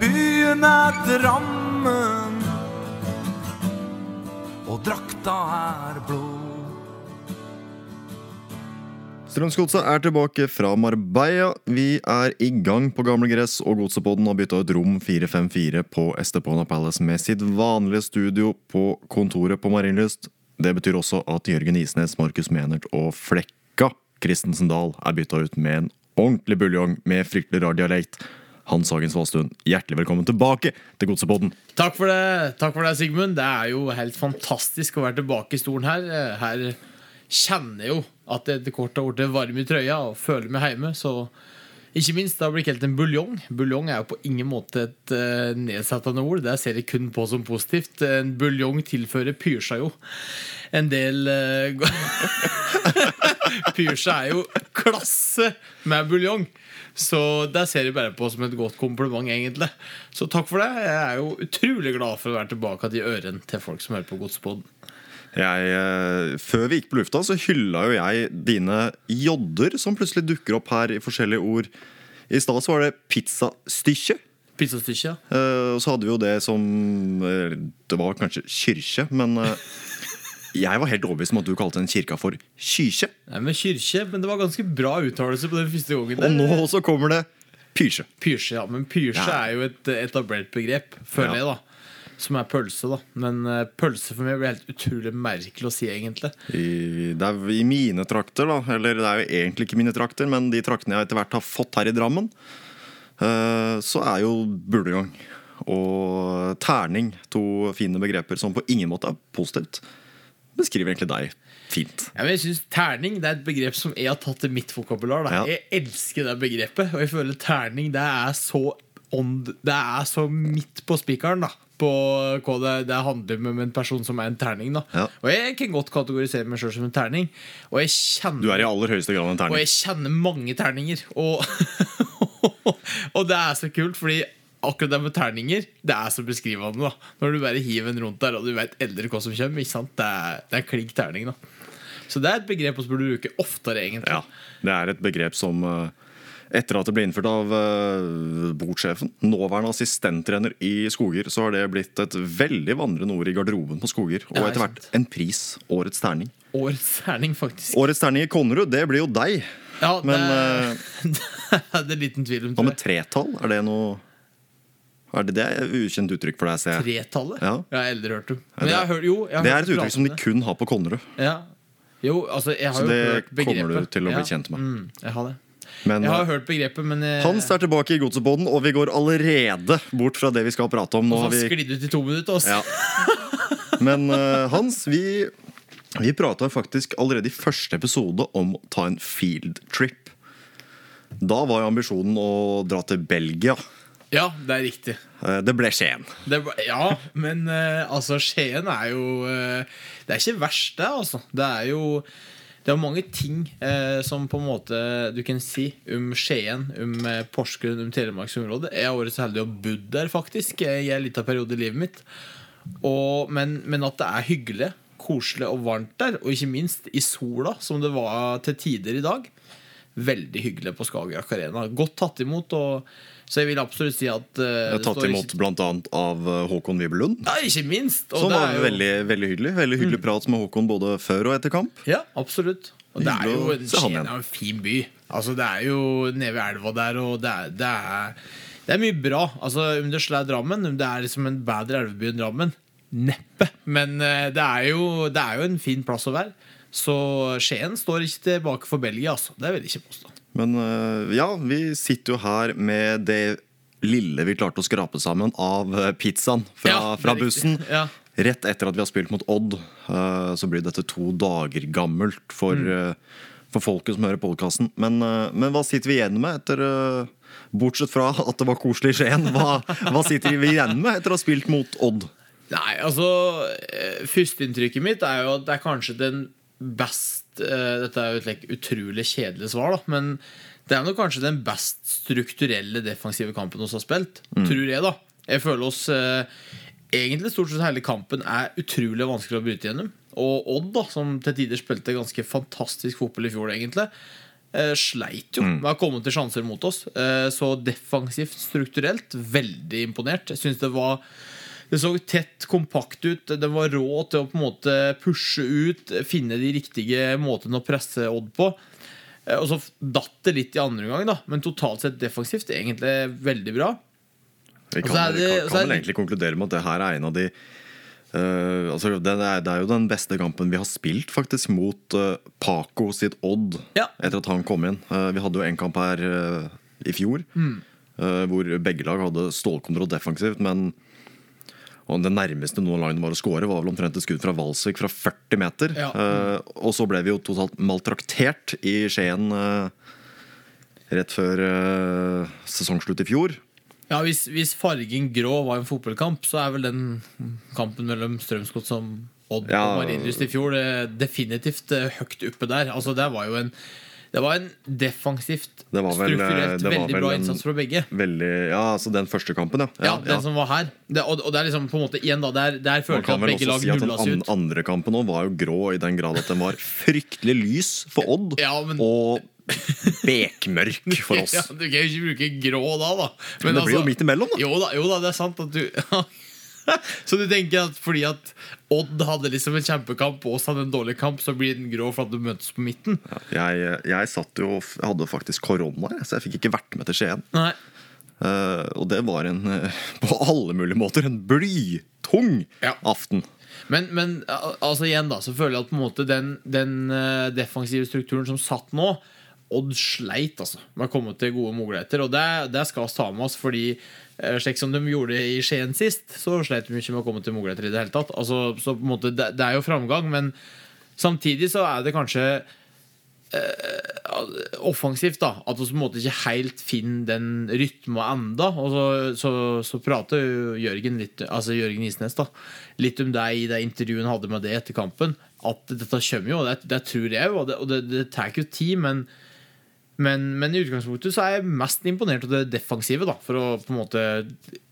Byen er Drammen, og drakta er blå. Strømsgodset er tilbake fra Marbella. Vi er i gang på gamle gress, og Godsepodden har bytta ut rom 454 på Estepona Palace med sitt vanlige studio på kontoret på Marienlyst. Det betyr også at Jørgen Isnes, Markus Menert og Flekka Christensen Dahl er bytta ut med en ordentlig buljong med fryktelig rar dialekt. Hans Hagen Svastuen, hjertelig velkommen tilbake til Godsepodden. Takk for det, takk for det, Sigmund. Det er jo helt fantastisk å være tilbake i stolen her. Her kjenner jeg jo at det etter kort har blitt varm i trøya og føler meg hjemme. Så ikke minst, det har blitt kalt en buljong. Buljong er jo på ingen måte et uh, nedsettende ord. Det ser jeg kun på som positivt. En buljong tilfører pyrsa jo en del uh, Pyrsa er jo klasse med buljong. Så det ser jeg bare på som et godt kompliment, egentlig. Så takk for det. Jeg er jo utrolig glad for å være tilbake til ørene til folk som hører på Godspodden. Jeg, eh, før vi gikk på lufta, så hylla jo jeg dine jodder som plutselig dukker opp her i forskjellige ord. I stad var det pizzastykke. Pizzastykket. ja. og så hadde vi jo det som eh, Det var kanskje kyrkje, men eh, jeg var helt overbevist om at du kalte den kirka for Kyrkje. Nei, men kyrkje, men det var ganske bra uttalelse på den første gangen. Og nå så kommer det pysje. Pyrsje, ja. Men pyrsje Ja. er jo et etablert begrep, føler Ja. jeg, da. Som er pølse, da. Men eh, pølse for meg blir helt utrolig merkelig å si, egentlig. I, det er i mine trakter, da. Eller det er jo egentlig ikke mine trakter, men de traktene jeg etter hvert har fått her i Drammen, uh, så er jo bulegang og terning to fine begreper som på ingen måte er positivt. Beskriver egentlig deg fint. Ja, men jeg synes Terning det er et begrep som jeg har tatt i mitt vokabular. Da. Ja. Jeg elsker det begrepet, og jeg føler terning det er så ånd, Det er så midt på spikeren. da På hva det, det handler om en person som er en terning. da Ja. Og jeg kan godt kategorisere meg sjøl som en terning. Og jeg kjenner Du er i aller høyeste grad en terning. Og jeg kjenner mange terninger. Og, og det er så kult, fordi akkurat det med terninger, det er så beskrivende. da Når du bare hiver en rundt der, og du vet eldre hva som kommer. Ikke sant? Det er, det er klink terning. da Så det er et begrep vi burde bruke oftere, egentlig. Ja, Det er et begrep som eh, etter at det ble innført av uh, bordsjefen, nåværende assistenttrener i Skoger, så har det blitt et veldig vandrende ord i garderoben på Skoger. Og etter hvert en pris. Årets terning. Årets terning, faktisk. Årets terning i Konnerud, det blir jo deg. Ja, Men det, er det er liten tvil om hva med tretall? Er det noe er det, det er et ukjent uttrykk for deg, ser jeg. Tretallet? Ja. Jeg har aldri hørt det. Men jeg har hørt, jo, jeg har Det er et uttrykk som de kun har på Konnerud. ja. Jo, altså, jeg har Så jo det hørt begrepet. kommer du til å bli kjent med. Mm, jeg har det. Men Jeg har eh, hørt begrepet, men jeg, Hans er tilbake i godsbåten, og vi går allerede bort fra det vi skal prate om. Nå Og vi sklidd ut i to minutter. altså. Ja. Men uh, Hans, vi, vi prata faktisk allerede i første episode om å ta en field trip. Da var jo ambisjonen å dra til Belgia. Ja, det er riktig. Eh, Det ble Skien. Det, ble, ja, men eh, altså, Skien er jo eh, Det er ikke verst, det, altså. Det er jo det er mange ting eh, som på en måte du kan si om Skien, om Porsgrunn, om Telemarksområdet. Jeg har vært så heldig å bo der, faktisk, i en liten periode i livet mitt. Og, men, men at det er hyggelig, koselig og varmt der, og ikke minst i sola, som det var til tider i dag. Veldig hyggelig på Skagerrak Arena. Godt tatt imot. Og, så jeg vil absolutt si at uh, Jeg har tatt imot ikke- bl.a. av eh, Håkon Wibelund. ja, ikke minst. Som det var er jo, Mm. veldig, veldig hyggelig. Veldig hyggelig prat med Håkon både før og etter kamp. Ja, absolutt. Og det er jo Skien er en fin by. Altså, det er jo nede ved elva der, og det er, det er, det er mye bra. Altså, det slår Drammen, det er liksom en bedre elveby enn Drammen, neppe. Men eh, det er, jo, det er jo en fin plass å være. Så Skien står ikke tilbake for Belgia, altså. Det vil jeg ikke påstå. Men eh, ja, vi sitter jo her med det lille vi klarte å skrape sammen av eh, pizzaen fra, Ja, fra bussen. Ja. Rett etter at vi har spilt mot Odd, eh, så blir dette to dager gammelt for, Mm. for folket som hører podkasten. Men, men hva sitter vi igjen med etter Bortsett fra at det var koselig i Skien, hva, hva sitter vi igjen med etter å ha spilt mot Odd? Nei, altså Førsteinntrykket mitt er jo at det er kanskje den best uh, Dette er jo et like, utrolig kjedelig svar, da, men det er nok kanskje den best strukturelle defensive kampen vi har spilt. Tror jeg, da. Jeg føler oss uh, Egentlig stort sett hele kampen er utrolig vanskelig å bryte gjennom. Og Odd, da som til tider spilte ganske fantastisk fotball i fjor, egentlig uh, sleit jo med å komme til sjanser mot oss. Så defensivt, strukturelt, veldig imponert. Jeg syns det var det så tett, kompakt ut. Den var rå til å på en måte pushe ut, finne de riktige måtene å presse Odd på. Eh, Og så datt det litt i andre omgang, da. Men totalt sett defensivt egentlig veldig bra. Vi kan, det- kan, kan er vel egentlig konkludere med at det her er en av de Uh, altså det, er, det er jo den beste kampen vi har spilt faktisk mot uh, Paco sitt Odd Ja. etter at han kom inn. Uh, vi hadde jo en kamp her i fjor Mm. hvor begge lag hadde stålkontroll defensivt, men og det nærmeste noen line var å score, var vel omtrent et skudd fra Valsvik fra 40 meter. Ja. Uh, og så ble vi jo totalt maltraktert i Skien uh, rett før uh, sesongslutt i fjor. Ja, hvis, hvis fargen grå var en fotballkamp, så er vel den kampen mellom Strømsgodt som Odd Ja. og Marienlyst i fjor eh, definitivt høyt oppe der. Altså, det var jo en det var en defensivt, Det var vel, eh, strukturelt det var veldig vel bra en- innsats fra begge. Veldig, ja, altså den første kampen, ja. Ja, den som var her. Det, og, og det er liksom på en måte igjen da Der, der følte jeg at begge lag nulla si den andre kampen òg var jo grå i den grad at den var fryktelig lys for Odd. Ja, men- Og bekmørk for oss. Ja, du kan jo ikke bruke grå da, da. Men det blir jo midt imellom, da. Jo da, jo da, det er sant at du Så du tenker at fordi at Odd hadde liksom en kjempekamp og oss hadde en dårlig kamp, så blir den grå for at du møtes på midten? Jeg, jeg satt jo Jeg hadde faktisk korona, så jeg fikk ikke vært med til Skien. Nei. Uh, og det var en eh, på alle mulige måter en blytung Ja. aften. Men, men altså igjen da så føler jeg at på en måte den, den eh, defensive strukturen som satt nå Odd sleit altså med å komme til gode muligheter. Og det, det skal vi ta med oss, fordi eh, slik som de gjorde i Skien sist, så sleit de ikke med å komme til muligheter i det hele tatt. Altså, så på en måte, det, det er jo framgang, men samtidig så er det kanskje offensivt, da. At vi på en måte ikke helt finner den rytma enda. Og så, så, så prater jo Jørgen litt Altså Jørgen Isnes da litt om deg i det intervjuet han hadde med det etter kampen. At dette kommer jo, og det, det tror jeg jo, og det, og det, det tar jo tid, men men, men i utgangspunktet så er jeg mest imponert av det defensive. da For å på en måte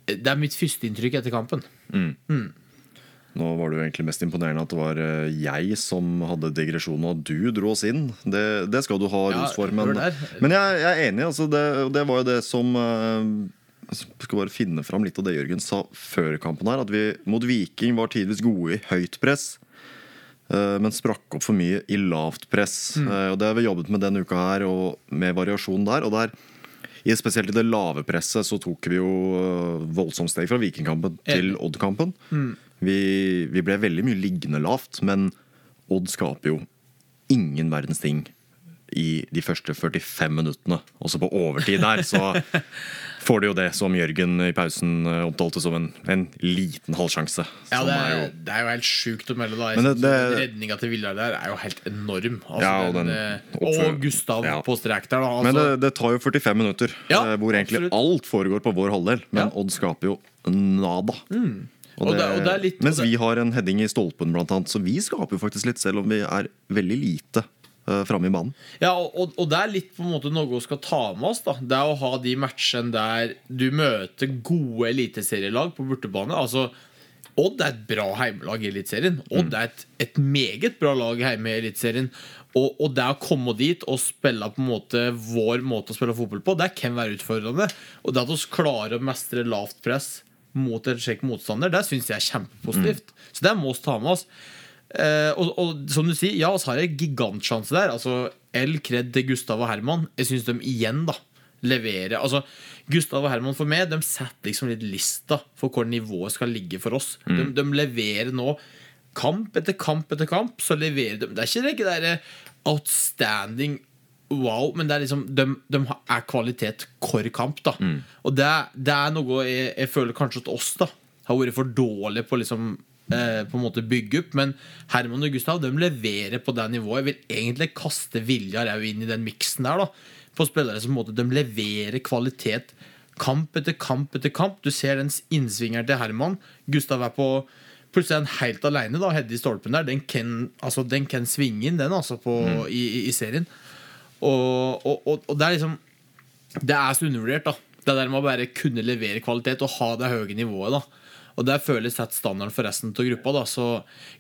Det er mitt første inntrykk etter kampen. Nå var det jo egentlig mest imponerende at det var eh, jeg som hadde digresjonen, og du dro oss inn. Det, det skal du ha ros for. Men, men jeg, jeg er enig. Altså det, det var jo det som eh, Jeg skal bare finne fram litt av det Jørgen sa før kampen her. At vi mot Viking var tidvis gode i høyt press. Eh, Men sprakk opp for mye i lavt press. Mm. Eh, Og Det har vi jobbet med denne uka her, og med variasjon der. Og der i Spesielt i det lave presset så tok vi jo eh, voldsomt steg fra Vikingkampen til. Odd-kampen. Mm. Vi, vi ble veldig mye liggende lavt, men Odd skaper jo ingen verdens ting i de første 45 minuttene. Også på overtid der så får de jo det som Jørgen i pausen eh, omtalte som en, en liten halvsjanse. Ja, det er er, jo det er jo helt sjukt å melde. da Men det- det- Redninga til Villar der er jo helt enorm. Altså, Ja, og den, den eh, og Gustav Ja. på strek der, da. Altså, Men det, det tar jo 45 minutter, Ja, eh, hvor egentlig absolutt. alt foregår på vår halvdel. Men. Mm. Odd skaper jo nada. Og det- og det litt- mens vi har en heading i stolpen, blant annet. Så vi skaper jo faktisk litt, selv om vi er veldig lite uh, framme i banen. Ja, og, og- det er litt på en måte noe vi skal ta med oss. da Det er å ha de matchene der du møter gode eliteserielag på bortebane. Altså Odd er et bra heimelag i Eliteserien. Odd er et, et meget bra lag hjemme i Eliteserien. Og, og det å komme dit og spille på en måte vår måte å spille fotball på, det kan være utfordrende. Og det at vi klarer å mestre lavt press mot en slik motstander, det syns jeg er kjempepositivt. Så det må vi ta med oss. Eh, og, og som du sier, ja, vi har en gigantsjanse der. Altså, El kred til Gustav og Herman. Jeg syns de igjen da leverer. Altså, Gustav og Herman for meg De setter liksom litt lista for hvor nivået skal ligge for oss. De, de leverer nå kamp etter kamp etter kamp. Så leverer de Det er ikke det der outstanding wow, men det er liksom de, de er kvalitet hvor kamp. da Og det, det er noe jeg, jeg føler kanskje at oss da har vært for dårlige på liksom eh, På en måte bygge opp. Men Herman og Gustav de leverer på det nivået. Jeg vil egentlig kaste Viljar òg inn i den miksen der. da På spillere som på måte de leverer kvalitet kamp etter kamp etter kamp. Du ser den innsvingeren til Herman. Gustav er på Plutselig er han helt alene, da, Hedde i stolpen der. Den kan, altså, den kan svinge inn, den, altså, på, i, i, i serien. Og, og, og, og det er liksom Det er så undervurdert, da. Det der med å bare kunne levere kvalitet og ha det høye nivået. da Og der føles sett standarden for resten av gruppa. da Så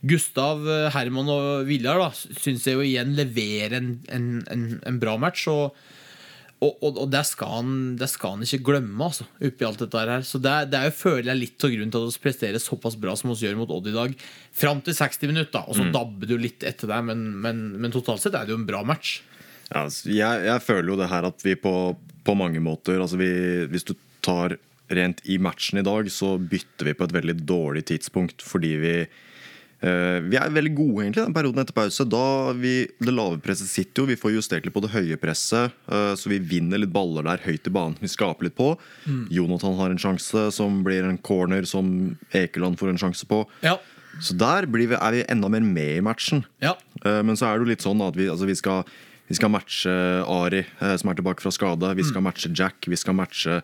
Gustav, eh, Herman og Viljar da syns jeg jo igjen leverer en, en, en, en bra match. Og, og, og, og det, skal han, det skal han ikke glemme, altså, oppi alt dette her. Så det, det er jo føler jeg litt av grunnen til at vi presterer såpass bra som vi gjør mot Odd i dag. Fram til 60 minutter. Og så dabber du litt etter det, men, men, men totalt sett er det jo en bra match. Ja, altså, jeg, jeg føler jo det her at vi på, på mange måter altså vi, Hvis du tar rent i matchen i dag, så bytter vi på et veldig dårlig tidspunkt fordi vi Uh, Vi er veldig gode egentlig den perioden etter pause. Da vi, Det lave presset sitter jo, vi får justert litt på det høye presset. Uh, så vi vinner litt baller der høyt i banen. Vi skaper litt på. Jonathan har en sjanse som blir en corner som Ekeland får en sjanse på. Ja. Så der blir vi, er vi enda mer med i matchen. Ja. Uh, Men så er det jo litt sånn at vi, altså vi, skal, vi skal matche Ari, som er tilbake fra skade. Vi skal matche Jack. Vi skal matche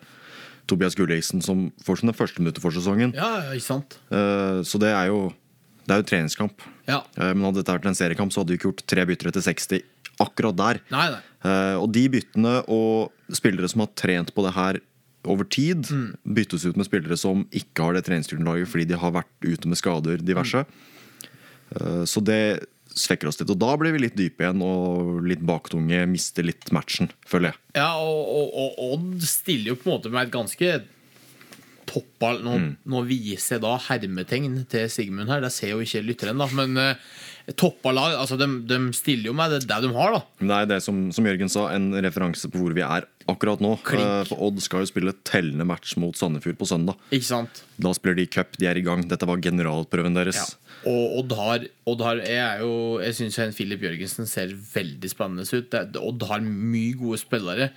Tobias Gulliksen, som får sine første minutter for sesongen. ja, ikke sant? Eh, Så det er jo Det er jo treningskamp. Ja. Eh, Men hadde dette vært en seriekamp, så hadde vi ikke gjort tre bytter etter 60 akkurat der. Nei, nei. Eh, Og de byttene og spillere som har trent på det her over tid, byttes ut med spillere som ikke har det treningsgrunnlaget fordi de har vært ute med skader diverse. Mm. Så det svekker oss litt. Og da blir vi litt dype igjen og litt baktunge, mister litt matchen, føler jeg. Ja, og, og, og Odd stiller jo på en måte med et ganske toppa Nå, nå viser jeg da hermetegn til Sigmund her. Det ser jo ikke lytteren, da. Men uh, toppa lag altså de, de stiller jo med det, det de har, da. Det er det som, som Jørgen sa, en referanse på hvor vi er akkurat nå. Klink. Eh, For Odd skal jo spille tellende match mot Sandefjord på søndag. Ikke sant? Da spiller de cup, de er i gang. Dette var generalprøven deres. Ja. Og Odd har, Odd har Jeg, er jo, jeg syns Filip Jørgensen ser veldig spennende ut. Det, Odd har mye gode spillere.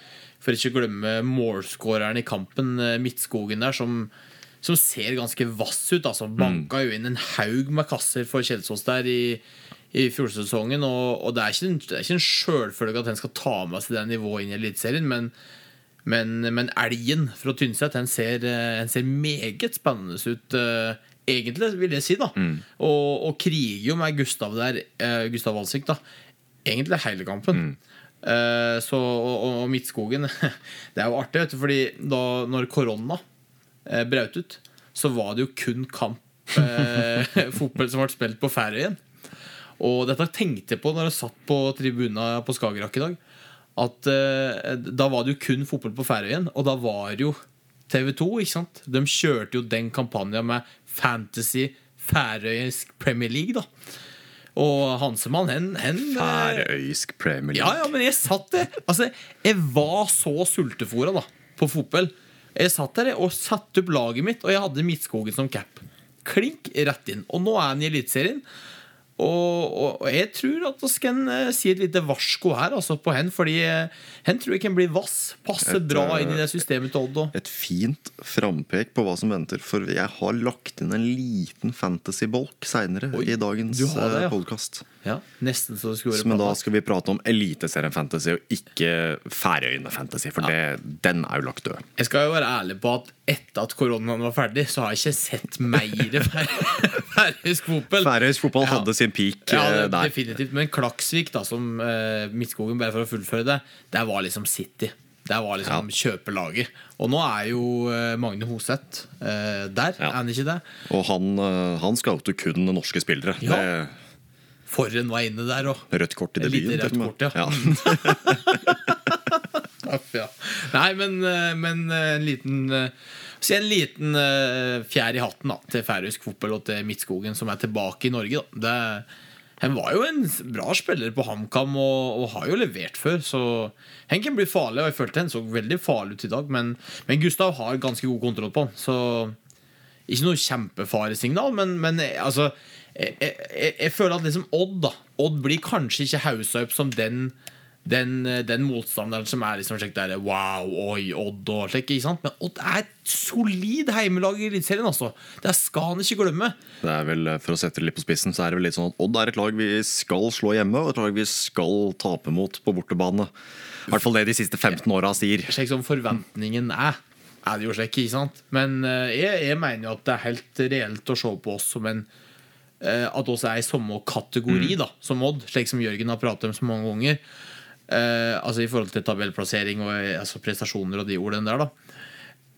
For ikke å glemme målskåreren i kampen, eh, Midtskogen der, som, som ser ganske vass ut. Altså, Banka jo inn en haug med kasser for Kjelsås der i, i fjorårssesongen. Og, og det er ikke en, det er ikke en sjølfølge at han skal ta med seg det nivået inn i Eliteserien, men men, men elgen fra Tynset den ser, eh, den ser meget spennende ut. eh, Egentlig, vil jeg si. da og, og kriger jo med Gustav der uh, Gustav Walsvik da egentlig hele kampen. Eh, så, og, og- og Midtskogen Det er jo artig, vet du, fordi da når korona brøt ut, så var det jo kun kamp eh, som ble spilt på Færøyen. Og dette tenkte jeg på når jeg satt på tribuna på Skagerrak i dag. At eh, Da var det jo kun fotball på Færøyen, og da var jo TV 2. ikke sant? De kjørte jo den kampanjen med Fantasy Færøysk Premier League. da Og Hansemann, hen, hen eh, Færøysk Premier League. ja, ja, men jeg satt det Altså, jeg var så sultefòra da På fotball Jeg satt der og satte opp laget mitt Og jeg hadde Midtskogen som cap. Klink rett inn. Og nå er han i elitserien og, og, og jeg tror at vi kan eh, si et lite varsko her altså, på hen Fordi eh, hen tror jeg kan bli vass Passer Et, bra eh, inn i det systemet til Oddo. Et fint frampek på hva som venter. For jeg har lagt inn en liten fantasy-bolk seinere i dagens det, ja. podkast. ja, Nesten så det skulle Men da skal vi prate om Eliteserien Fantasy og ikke Færøyene Fantasy, for det, den er jo lagt død. Jeg skal jo være ærlig på at etter at koronaen var ferdig Så har jeg ikke sett mer færøysk fotball Færøysk fotball Ja. hadde sin peak Ja, eh, der. definitivt. Men Klaksvik, da, som eh, Midtskogen, bare for å fullføre det, der var liksom City. Der var liksom kjøpelaget. Og nå er jo eh, Magne Hoseth eh, der, Ja. er han ikke det? Og han, eh, han scouter kun norske spillere. Ja. Det, Forhen var inne der òg. rødt kort i debuten. lite rødt kort, ja. Ja. Nei, men, men en liten Si en liten uh, fjær i hatten da til færøysk fotball og til Midtskogen, som er tilbake i Norge. Det, han var jo en bra spiller på HamKam og, og har jo levert før, så han kan bli farlig. Og jeg følte han så veldig farlig ut i dag, men, men Gustav har ganske god kontroll på han. Så ikke noe kjempefaresignal, men, men eh, altså jeg, jeg, jeg føler at liksom Odd da Odd blir kanskje ikke haussa opp som den den, eh, den motstanderen som er liksom slik der Wow, oi, Odd og slik. Ikke sant? Men Odd er et solid heimelag i Eliteserien. Altså. Det skal han ikke glemme. Det er vel, eh, For å sette det litt på spissen, så er det vel litt sånn at Odd er et lag vi skal slå hjemme, og et lag vi skal tape mot på bortebane. I hvert fall det de siste 15 åra sier. Slik som forventningen er. Er det jo slik, ikke sant? Men eh, jeg, jeg mener jo at det er helt reelt å se på oss som en At oss er i samme kategori da som Odd, slik som Jørgen har pratet om så mange ganger. Eh, altså I forhold til tabellplassering og eh, altså prestasjoner og de ordene der. da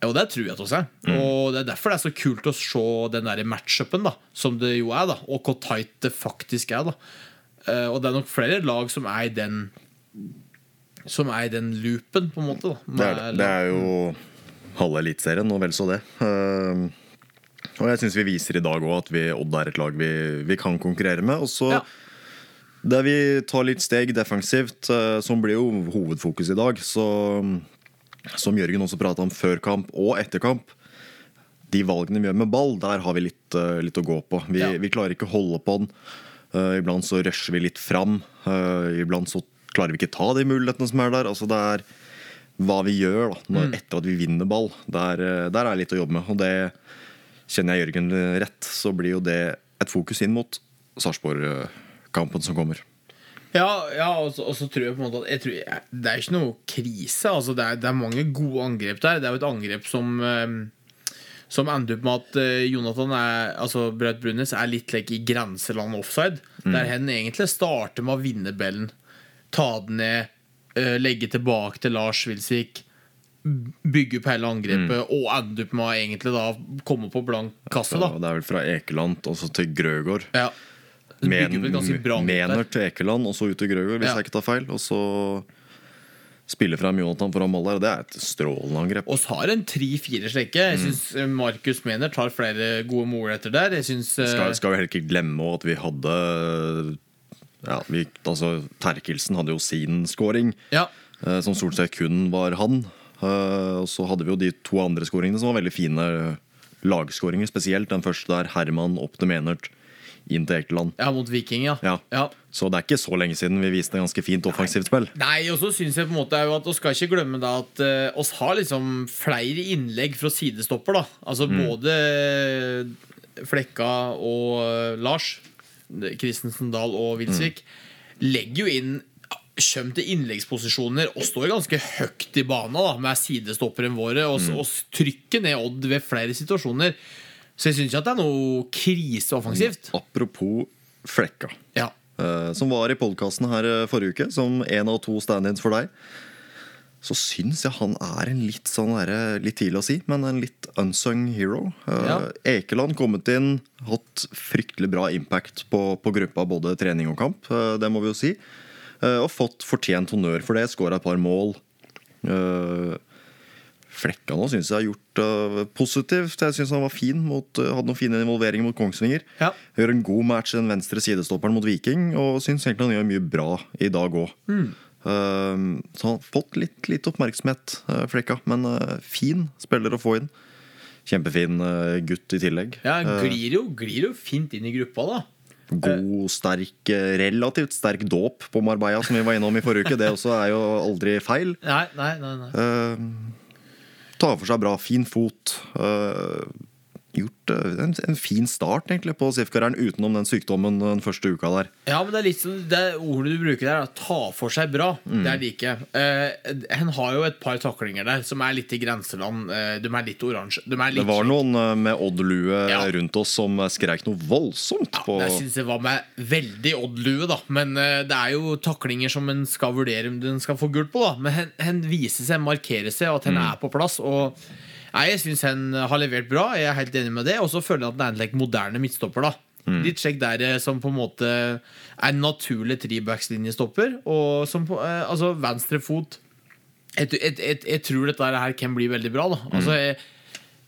og det tror jeg til seg. Og det er derfor det er så kult å se den der matchupen, da, som det jo er, da, og hvor tight det faktisk er. da Eh, Og det er nok flere lag som er i den Som er i den loopen, på en måte. da Det er, det. det er jo halve Eliteserien, og vel så det. Uh, og jeg syns vi viser i dag òg at vi, Odd er et lag vi, vi kan konkurrere med. Og så Ja. Der vi tar litt steg defensivt, eh, som blir jo hovedfokus i dag, så som Jørgen også prata om før kamp og etter kamp De valgene vi gjør med ball, der har vi litt, eh, litt å gå på. Vi, Ja. vi klarer ikke å holde på den. Eh, iblant så rusher vi litt fram. Iblant så klarer vi ikke ta de mulighetene som er der. Altså det er hva vi gjør da, når, etter at vi vinner ball. Der, der er litt å jobbe med. Og det kjenner jeg Jørgen rett, så blir jo det et fokus inn mot Sarpsborg-kampen som kommer. Ja, ja og, så, tror jeg på en måte at tror, Det er ikke noe krise. Altså, det, er, det er mange gode angrep der. Det er jo et angrep som eh, Som ender opp med at eh, Jonathan er, altså Braut Brunes er litt like, i grenseland offside. Der hen egentlig starter med å vinne ballen, ta den ned, eh, legge tilbake til Lars Wilsvik. Bygge opp hele angrepet og ende opp med å egentlig da komme på blank kasse. Ja, det er vel fra Ekeland og så til Grøgaard. ja. Men. Mener til Ekeland og så ut til Grøgaard, hvis Ja. jeg ikke tar feil. Og så spille frem Jonathan foran mål der. Det er et strålende angrep. oss har en tre-fire slekke. Jeg syns Markus Mener tar flere gode målretter der. Jeg syns eh, Skal, skal vi heller ikke glemme at vi hadde ja, vi, altså, Terkelsen hadde jo sin scoring, Ja, eh, som stort sett kun var han. Eh, og så hadde vi jo de to andre scoringene som var veldig fine lagskåringer. Spesielt den første der Herman opp til Menert inn til Ekeland. ja, mot Viking, ja. Ja. ja. Så det er ikke så lenge siden vi viste ganske fint offensivt spill. Nei, og så syns jeg på en måte at Vi skal ikke glemme da at uh, oss har liksom flere innlegg fra sidestopper. da Altså både Flekka og eh, Lars, Christensen Dahl og Wilsvik, legger jo inn Kjem til innleggsposisjoner og står ganske høyt i banen da med sidestopperne våre og, og trykker ned Odd ved flere situasjoner. Så jeg syns ikke at det er noe kriseoffensivt. Apropos Flekka. Ja. eh, som var i podkasten her eh, forrige uke, som én av to stand-ins for deg, så syns jeg han er en litt sånn der, Litt tidlig å si, men en litt unsung hero. Eh, Ja. Ekeland kommet inn, hatt fryktelig bra impact på, på gruppa, både trening og kamp. eh, det må vi jo si. Eh, og fått fortjent honnør for det. Skåra et par mål. Uh, Flekka nå syns jeg har gjort det positivt. Jeg synes han var fin mot, uh, Hadde noen fine involveringer mot Kongsvinger. Ja. Gjør en god match den venstre sidestopperen mot Viking, og syns egentlig han gjør mye bra i dag òg. så han har fått litt, litt oppmerksomhet, uh, Flekka, men uh, fin spiller å få inn. Kjempefin gutt i tillegg. Ja, glir jo, glir jo fint inn i gruppa, da. God, sterk, eh, relativt sterk dåp på Marbella, som vi var innom i forrige uke. Det også er jo aldri feil. Nei, nei, nei, nei. Eh, tar for seg bra, fin fot. Gjort eh, en, en fin start egentlig på SIF-karrieren utenom den sykdommen den første uka der. Ja, men det er litt sånn Det ordet du bruker der, da, ta for seg bra, Mm. det er like jeg. Eh, han har jo et par taklinger der som er litt i grenseland. Eh, de er litt oransje. De er litt Det var slik- noen eh, med Odd-lue Ja. rundt oss som skreik noe voldsomt ja, på Det syns det var med veldig Odd-lue, da. Men eh, det er jo taklinger som en skal vurdere om den skal få gult på, da. Men hen, hen viser seg, markerer seg, og at hen Mm. er på plass. Og nei, jeg syns han har levert bra. Jeg er helt enig med det. Og så føler jeg at den er en like, moderne midtstopper, da. Mm. Litt sjekk der eh, som på en måte er en naturlig trebackslinjestopper. Og som på eh, Altså, venstre fot jeg, jeg, jeg, jeg tror dette her kan bli veldig bra, da. Mm. Altså, jeg,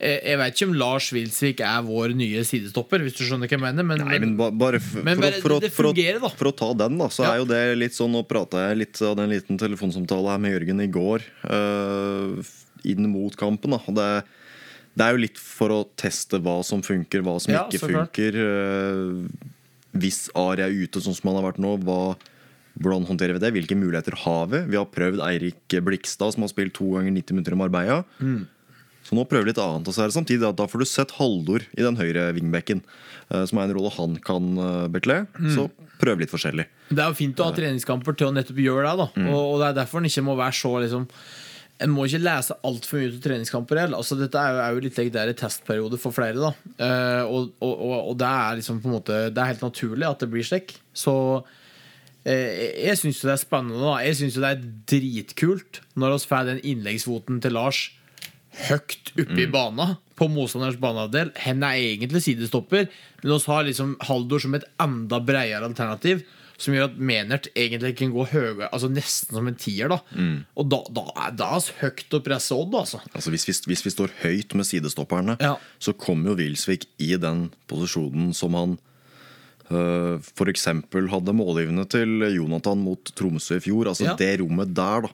jeg, vet ikke om Lars Wilsvik er vår nye sidestopper, hvis du skjønner hva jeg mener. Men, Nei, men bare, Men for, bare å- for, å- for, å- fungerer, for å ta den, da, så Ja. er jo det litt sånn Nå prata jeg litt av den liten telefonsamtalen her med Jørgen i går, f- inn mot kampen. da det, det er jo litt for å teste hva som funker, hva som Ja, ikke funker. eh, hvis Ari er ute sånn som han har vært nå, hva, hvordan håndterer vi det? Hvilke muligheter har vi? Vi har prøvd Eirik Blikstad, som har spilt to ganger 90 minutter i Marbella. Mm. Så nå prøver vi litt annet. Og så er det samtidig at da får du sett Haldor i den høyre vingbekken, eh, som er en rolle han kan betle bekle. Mm. Så prøv litt forskjellig. Det er jo fint å ha treningskamper til å nettopp gjøre det. Mm. og, og det er derfor den ikke må være så liksom En må ikke lese altfor mye ut treningskamper. heller. Altså, dette er jo, er jo litt like, det er testperiode for flere. da Eh, og, og, og, og det er liksom måte Det er helt naturlig at det blir slik. Så eh, jeg syns jo det er spennende. da Jeg syns jo det er dritkult når vi får den innleggsvoten til Lars høyt oppe i bana på motstanderens banehalvdel. Hen er egentlig sidestopper, men vi har liksom Haldor som et enda bredere alternativ. Som gjør at Menert egentlig kan gå høyere, altså nesten som en tier. da Og da, da er det høyt å presse Odd, altså. Altså hvis vi, hvis vi står høyt med sidestopperne, Ja. så kommer jo Wilsvik i den posisjonen som han for eksempel hadde målgivende til Jonathan mot Tromsø i fjor. Altså Ja. Det rommet der, da.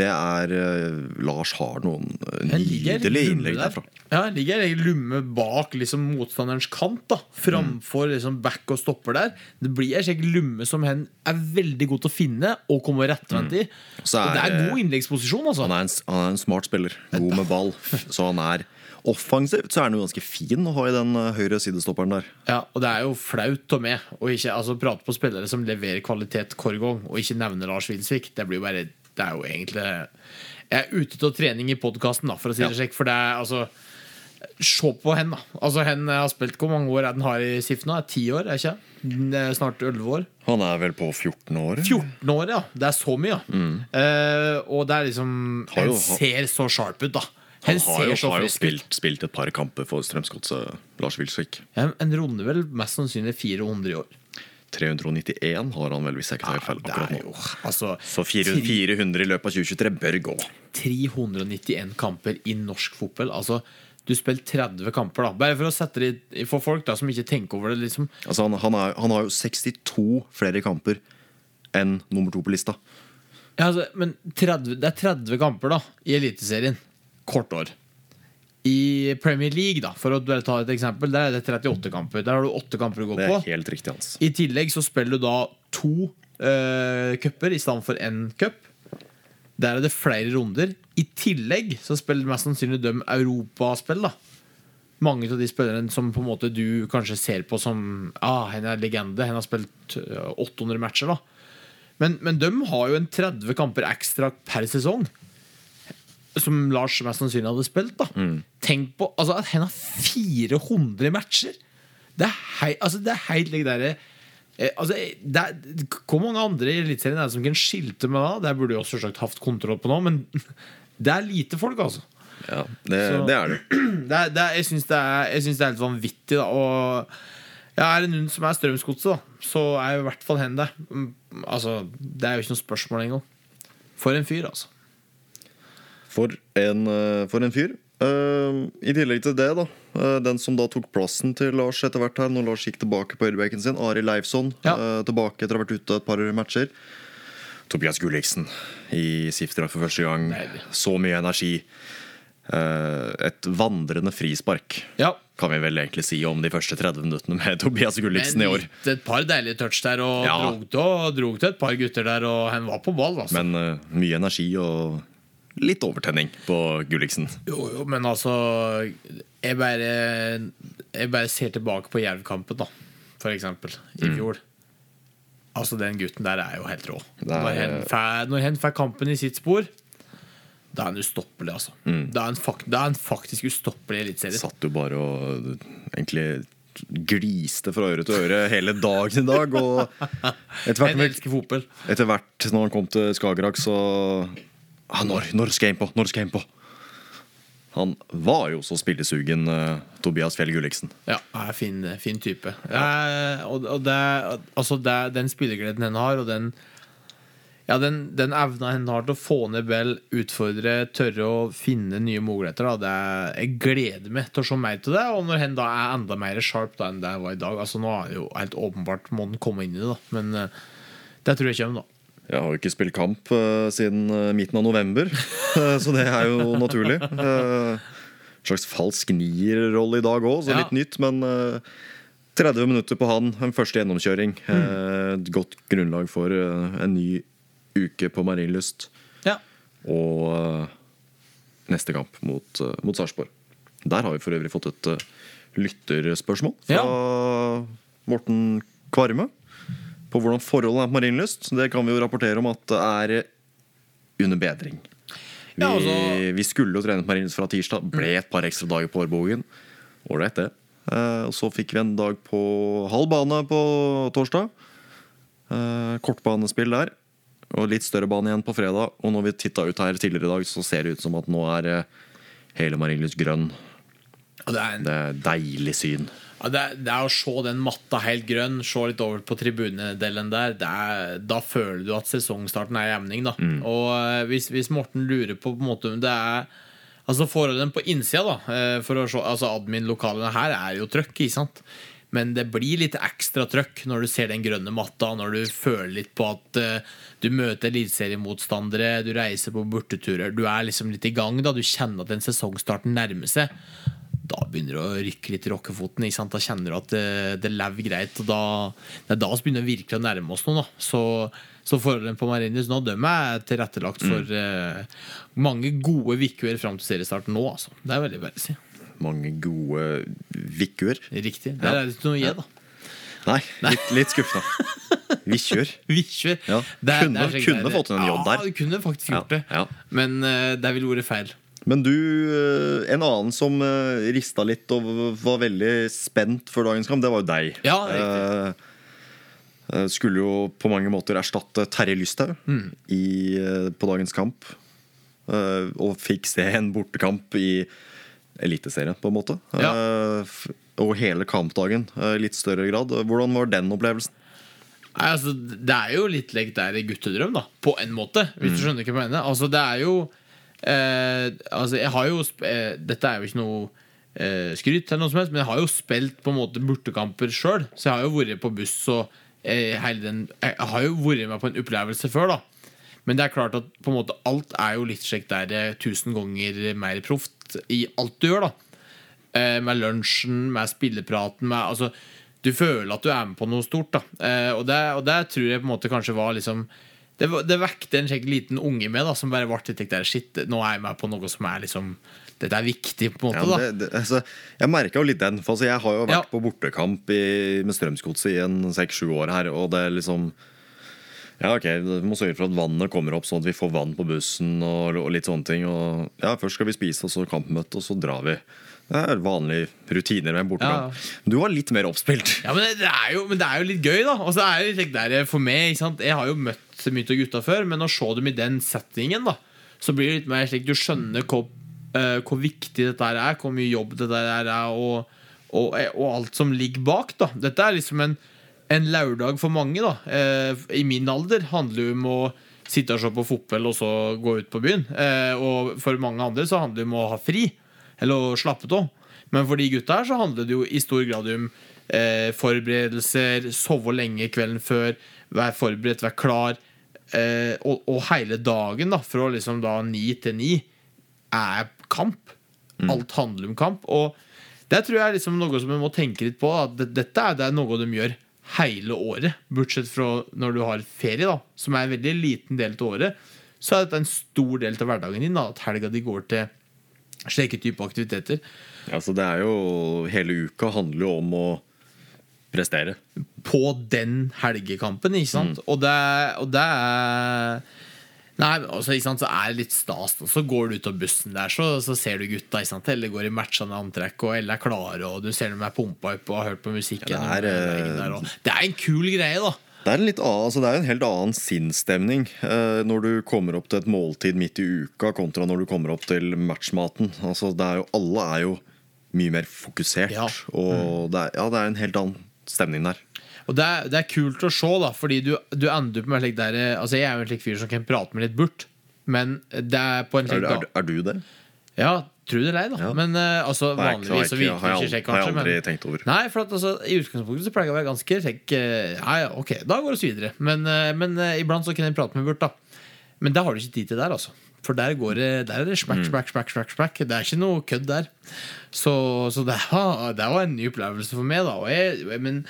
Det er øh, Lars har noen nydelige innlegg der. derfra. Ja, han ligger i lumme bak liksom, motstanderens kant, da framfor liksom, back og stopper der. Det blir en slik lumme som han er veldig god til å finne og komme rettvendt i. Så Og det er- er god innleggsposisjon, altså. Han er, en, han er en smart spiller. God med ball. Så han er offensivt så er han jo ganske fin å ha i den øh, høyre sidestopperen der. Ja, og det er jo flaut av meg å ikke altså, prate på spillere som leverer kvalitet hver gang, og ikke nevne Lars Wilsvik. Det blir jo bare Det er jo egentlig Jeg er ute til trening i podkasten, for å si det slik, for det er altså Se på hen, da. Altså, hen har spilt Hvor mange år er den har i SIF nå? Er Ti år? Er ikke? Snart 11 år. Han er vel på 14 år? 14 år, ja. Det er så mye, ja. Eh, og det er liksom Mm. Han ser så sharp ut, da. Han har jo, har jo spilt, spilt et par kamper for Strømsgodset, Lars Wilsvik. Ja, En runder vel mest sannsynlig 400 i år. 391 har han vel, hvis jeg ikke tar feil. akkurat nå altså Så 400, 400 i løpet av 2023 bør gå. 391 kamper i norsk fotball. Altså, du spiller 30 kamper, da. Bare for å sette det i- for folk da som ikke tenker over det. liksom Altså han, han, er, han har jo 62 flere kamper enn nummer to på lista. ja, altså, Men 30, det er 30 kamper da i Eliteserien. Kort år. I Premier League, da for å ta et eksempel, der er det 38 kamper. Der har du 8 kamper å gå Det på. er helt riktig, Hans. I tillegg så spiller du da to uh, cuper i stedet for én cup. Der er det flere runder. I tillegg så spiller mest sannsynlig de europaspill. da Mange av de spillerne som på en måte du kanskje ser på som ah, henne er legende. henne har spilt eh, 800 matcher. da men, men de har jo en 30 kamper ekstra per sesong. Som Lars mest sannsynlig hadde spilt. da Tenk på altså, at han har 400 matcher! Det er, hei, altså, det er helt like der, eh, altså, det er, Hvor mange andre i Eliteserien er det som kan skilte med? Det burde jo selvsagt hatt kontroll på nå, men det er lite folk, altså. Ja, det, Så- det er det. Det er, det jeg syns det, er- det er helt vanvittig. Da. Og ja, er det noen som er Strømsgodset, så er jo i hvert fall hen det. Mm, Altså, det er jo ikke noe spørsmål engang. For en fyr, altså. For en, eh, for en fyr. Uh, I tillegg til det, da. Uh, den som da tok plassen til Lars etter hvert her, når Lars gikk tilbake på høyrebekken sin, Ari Leifsson. Ja. uh, tilbake etter å ha vært ute et par matcher. Tobias Gulliksen i SIF-drakt for første gang. Nei. Så mye energi. Et vandrende frispark, Ja. kan vi vel egentlig si om de første 30 minuttene med Tobias Gulliksen i år. et par deilige touch der, og Ja. drog, til, drog til et par gutter der, og han var på ball, altså. Men mye energi og litt overtenning på Gulliksen. Jo, jo, men altså Jeg bare Jeg bare ser tilbake på Jerv-kampen, da, for eksempel, i Mm. fjor. Altså, den gutten der er jo helt rå. er- Når han får- kampen i sitt spor, da er han ustoppelig, altså. Mm. Da, er han fak da han faktisk ustoppelig i Eliteserien. Satt jo bare og egentlig gliste fra øre til øre hele dagen i dag. Og etter hvert, etter hvert når han kom til Skagerrak, så ah, når, når skal jeg inn på? Når skal jeg inn på? Han var jo så spillesugen, eh, Tobias Fjell Gulliksen. Ja, er fin, fin type. Eh, og, og det, altså det, den spillegleden henne har, og den ja, den, den evna han har til å få ned Bell, utfordre, tørre å finne nye muligheter, da, det er, jeg gleder meg til å se mer til det. Og når han da er enda mer sharp da, enn det han var i dag altså Nå er det jo helt åpenbart må den komme inn i det, da. men eh, det tror jeg kommer, da. Jeg har jo ikke spilt kamp uh, siden eh, midten av november, eh, så det er jo naturlig. Uh, slags falsk nierrolle i dag òg, så Ja. litt nytt. Men uh, 30 minutter på han, en første gjennomkjøring. eh, Et godt grunnlag for en ny uke på Marienlyst. Ja. Og neste kamp mot, mot Sarpsborg. Der har vi for øvrig fått et lytterspørsmål fra Morten Kvarme. På hvordan forholdet er på Marienlyst. Det kan vi jo rapportere om at det er under bedring. Vi, Ja, altså- vi skulle jo trene på Marienlyst fra tirsdag. Ble et par ekstra dager på årbogen. Ålreit, det. Eh, og så fikk vi en dag på halv bane på torsdag. Eh, kortbanespill der. Og litt større bane igjen på fredag. Og når vi titta ut her tidligere i dag, så ser det ut som at nå er eh, hele Marienlyst grønn. Det er en Det er deilig syn. Ja, det, er, det er å se den matta helt grønn, se litt over på tribunedelen der, er, da føler du at sesongstarten er jevning. Da. Da. Og eh, hvis, hvis Morten lurer på, på en måte om det er Altså forholdene på innsida, da, eh, for å se, altså admin-lokalene her er jo trøkk, ikke sant? Men det blir litt ekstra trøkk når du ser den grønne matta, når du føler litt på at eh, du møter eliteseriemotstandere, du reiser på borteturer. Du er liksom litt i gang, da. Du kjenner at den sesongstarten nærmer seg da begynner det å rykke litt i rockefoten. Da kjenner du at det, det lever greit. Og da, det er da vi begynner virkelig å nærme oss noe. Så, så forholdene på Marienlyst nå de er tilrettelagt for eh, mange gode vikkuer fram til seriestarten nå. Altså. Det er veldig bare å si. Mange gode vikkuer. Riktig. Der er det ikke noe gi, da. Nei, litt, litt skuffende. Vikkjør. Vikkjør. Ja. Det Kunne- det kunne fått en J der. Ja, du kunne faktisk gjort Ja, det. ja. Men uh, det ville vært feil. Men du, eh, en annen som eh, rista litt og var veldig spent for dagens kamp, det var jo deg. Ja, riktig. Eh, skulle jo på mange måter erstatte Terje Lysthaug Mm. på dagens kamp. Og fikk se en bortekamp i Eliteserien, på en måte. Ja. Og hele kampdagen i litt større grad. Hvordan var den opplevelsen? Nei, altså, det er jo litt lek der i guttedrøm, da. På en måte. Hvis du skjønner hva jeg mener. Altså, det er jo eh, Altså, jeg har jo eh, Dette er jo ikke noe eh, skryt, eller noe som helst men jeg har jo spilt på en måte bortekamper sjøl. Så jeg har jo vært på buss og eh, hele den Jeg har jo vært med på en opplevelse før, da. Men det er klart at på en måte alt er jo litt slik der eh, tusen ganger mer proft i alt du gjør, da. Eh, med lunsjen, med spillepraten med, altså, Du føler at du er med på noe stort. Da. Og, det, og det tror jeg på en måte kanskje var liksom Det, det vekte en slik liten unge med da som bare ble litt der, Shit, nå er jeg med på noe som er liksom Dette er viktig, på en måte. da det, det, altså, jeg merka jo litt den. For altså, jeg har jo vært Ja. på bortekamp i, med Strømsgodset i en seks-sju år her, og det er liksom Ja, ok, Vi må sørge for at vannet kommer opp, sånn at vi får vann på bussen. Og, og litt sånne ting Og ja, Først skal vi spise, og så kampmøte, og så drar vi. Det er vanlige rutiner med bortekamp. Du var litt mer oppspilt. Ja, men det, er jo, men det er jo litt gøy, da. Og så er det der for meg ikke sant? Jeg har jo møtt mye av gutta før, men å se dem i den settingen, da så blir det litt mer slik du skjønner hvor, uh, hvor viktig dette her er, hvor mye jobb dette her er, og, og, og alt som ligger bak. da Dette er liksom en, en lørdag for mange, da Uh, i min alder, handler jo om å sitte og se på fotball og så gå ut på byen. Uh, og for mange andre så handler det om å ha fri, eller å slappe av. Men for de gutta her så handler det jo i stor grad om eh, forberedelser, sove lenge kvelden før, være forberedt, være klar. Eh, og, og hele dagen, da, fra liksom da ni til ni, er kamp. Alt handler om kamp. Og det tror jeg er liksom noe som vi må tenke litt på. At dette er, det er noe de gjør hele året, bortsett fra når du har ferie, da, som er en veldig liten del av året. Så er dette en stor del av hverdagen din. Da, at helga di går til slike type aktiviteter. Ja, så det er jo Hele uka handler jo om å prestere. på den helgekampen, ikke sant? Og, det, og det er Nei, altså, ikke sant, så er det litt stas. Og Så går du ut av bussen der, så, så ser du gutta. Ikke sant? Eller går i matchende antrekk, og alle er klare, og du ser dem er pumpa opp og har hørt på musikken. Ja, det er, eh, der, og, det er en kul greie, da. Det er, litt altså det er en helt annen sinnsstemning eh, når du kommer opp til et måltid midt i uka, kontra når du kommer opp til matchmaten. Altså det er jo, alle er jo mye mer fokusert, Ja. og det er, ja, det er en helt annen stemning der. Og det er, det er kult å se, da, fordi du, du ender opp med slik der Altså, jeg er jo en slik fyr som kan prate med litt burt, men det er på en Er, slik er, er du det? Ja, tro det eller ei, da. Ja. Men uh, altså, vanligvis så virker det ikke slik, aldri- har jeg aldri men- tenkt over. Nei, for at, altså, I utgangspunktet så pleier jeg å være ganske slik uh, Ja, ja, ok, da går vi videre. Men, uh, men eh, iblant så kan jeg prate med Burt, da. Men det har du ikke tid til der, altså. For der, går det, der er det smack, smack, smack, smack, smekk. Det er ikke noe kødd der. Så, så det, var, det var en ny opplevelse for meg, da. Og jeg, men,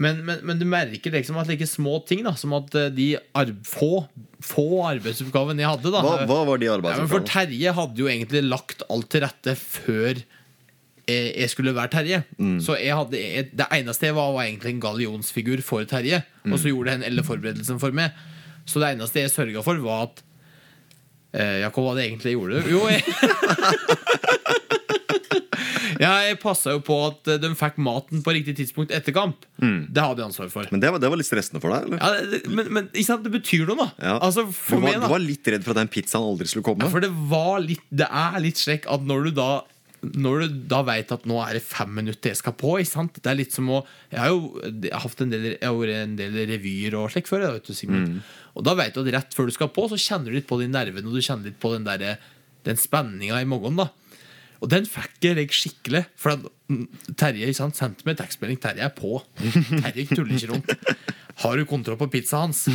men, men, men du merker liksom at like små ting, da som at eh, de arb få, få arbeidsoppgavene jeg hadde da Hva, hva var de ja, For? Terje hadde jo egentlig lagt alt til rette før jeg skulle være Terje. Mm. Så jeg hadde, jeg, det eneste jeg var, var egentlig en gallionsfigur for Terje. Og Mm. så gjorde han alle forberedelsen for meg. Så det eneste jeg sørga for, var at Ja, hva var det egentlig jeg gjorde? Jo, jeg Jeg passa jo på at eh, de fikk maten på riktig tidspunkt etter kamp. Det hadde jeg ansvar for. Men det var, det var litt stressende for deg? eller? Ja, det, men, men det betyr noe, da. Ja. Altså, for du, var, meg, da. du var litt redd for at den pizzaen aldri skulle komme? Ja, for det var litt Det er litt slekk at når du da når du da vet at nå er det fem minutter jeg skal på? Det er litt som å Jeg har jo jeg har hatt en del, en del revyer og slikt før. Vet du, mm. Og da vet du at rett før du skal på, så kjenner du litt på de nervene og du kjenner litt på den, der, den spenninga i magen. da Og den fikk jeg skikkelig. For mm, Terje sant, sendte meg tekstmelding. Terje er på. Terje tuller ikke rundt. Har du kontroll på pizza hans?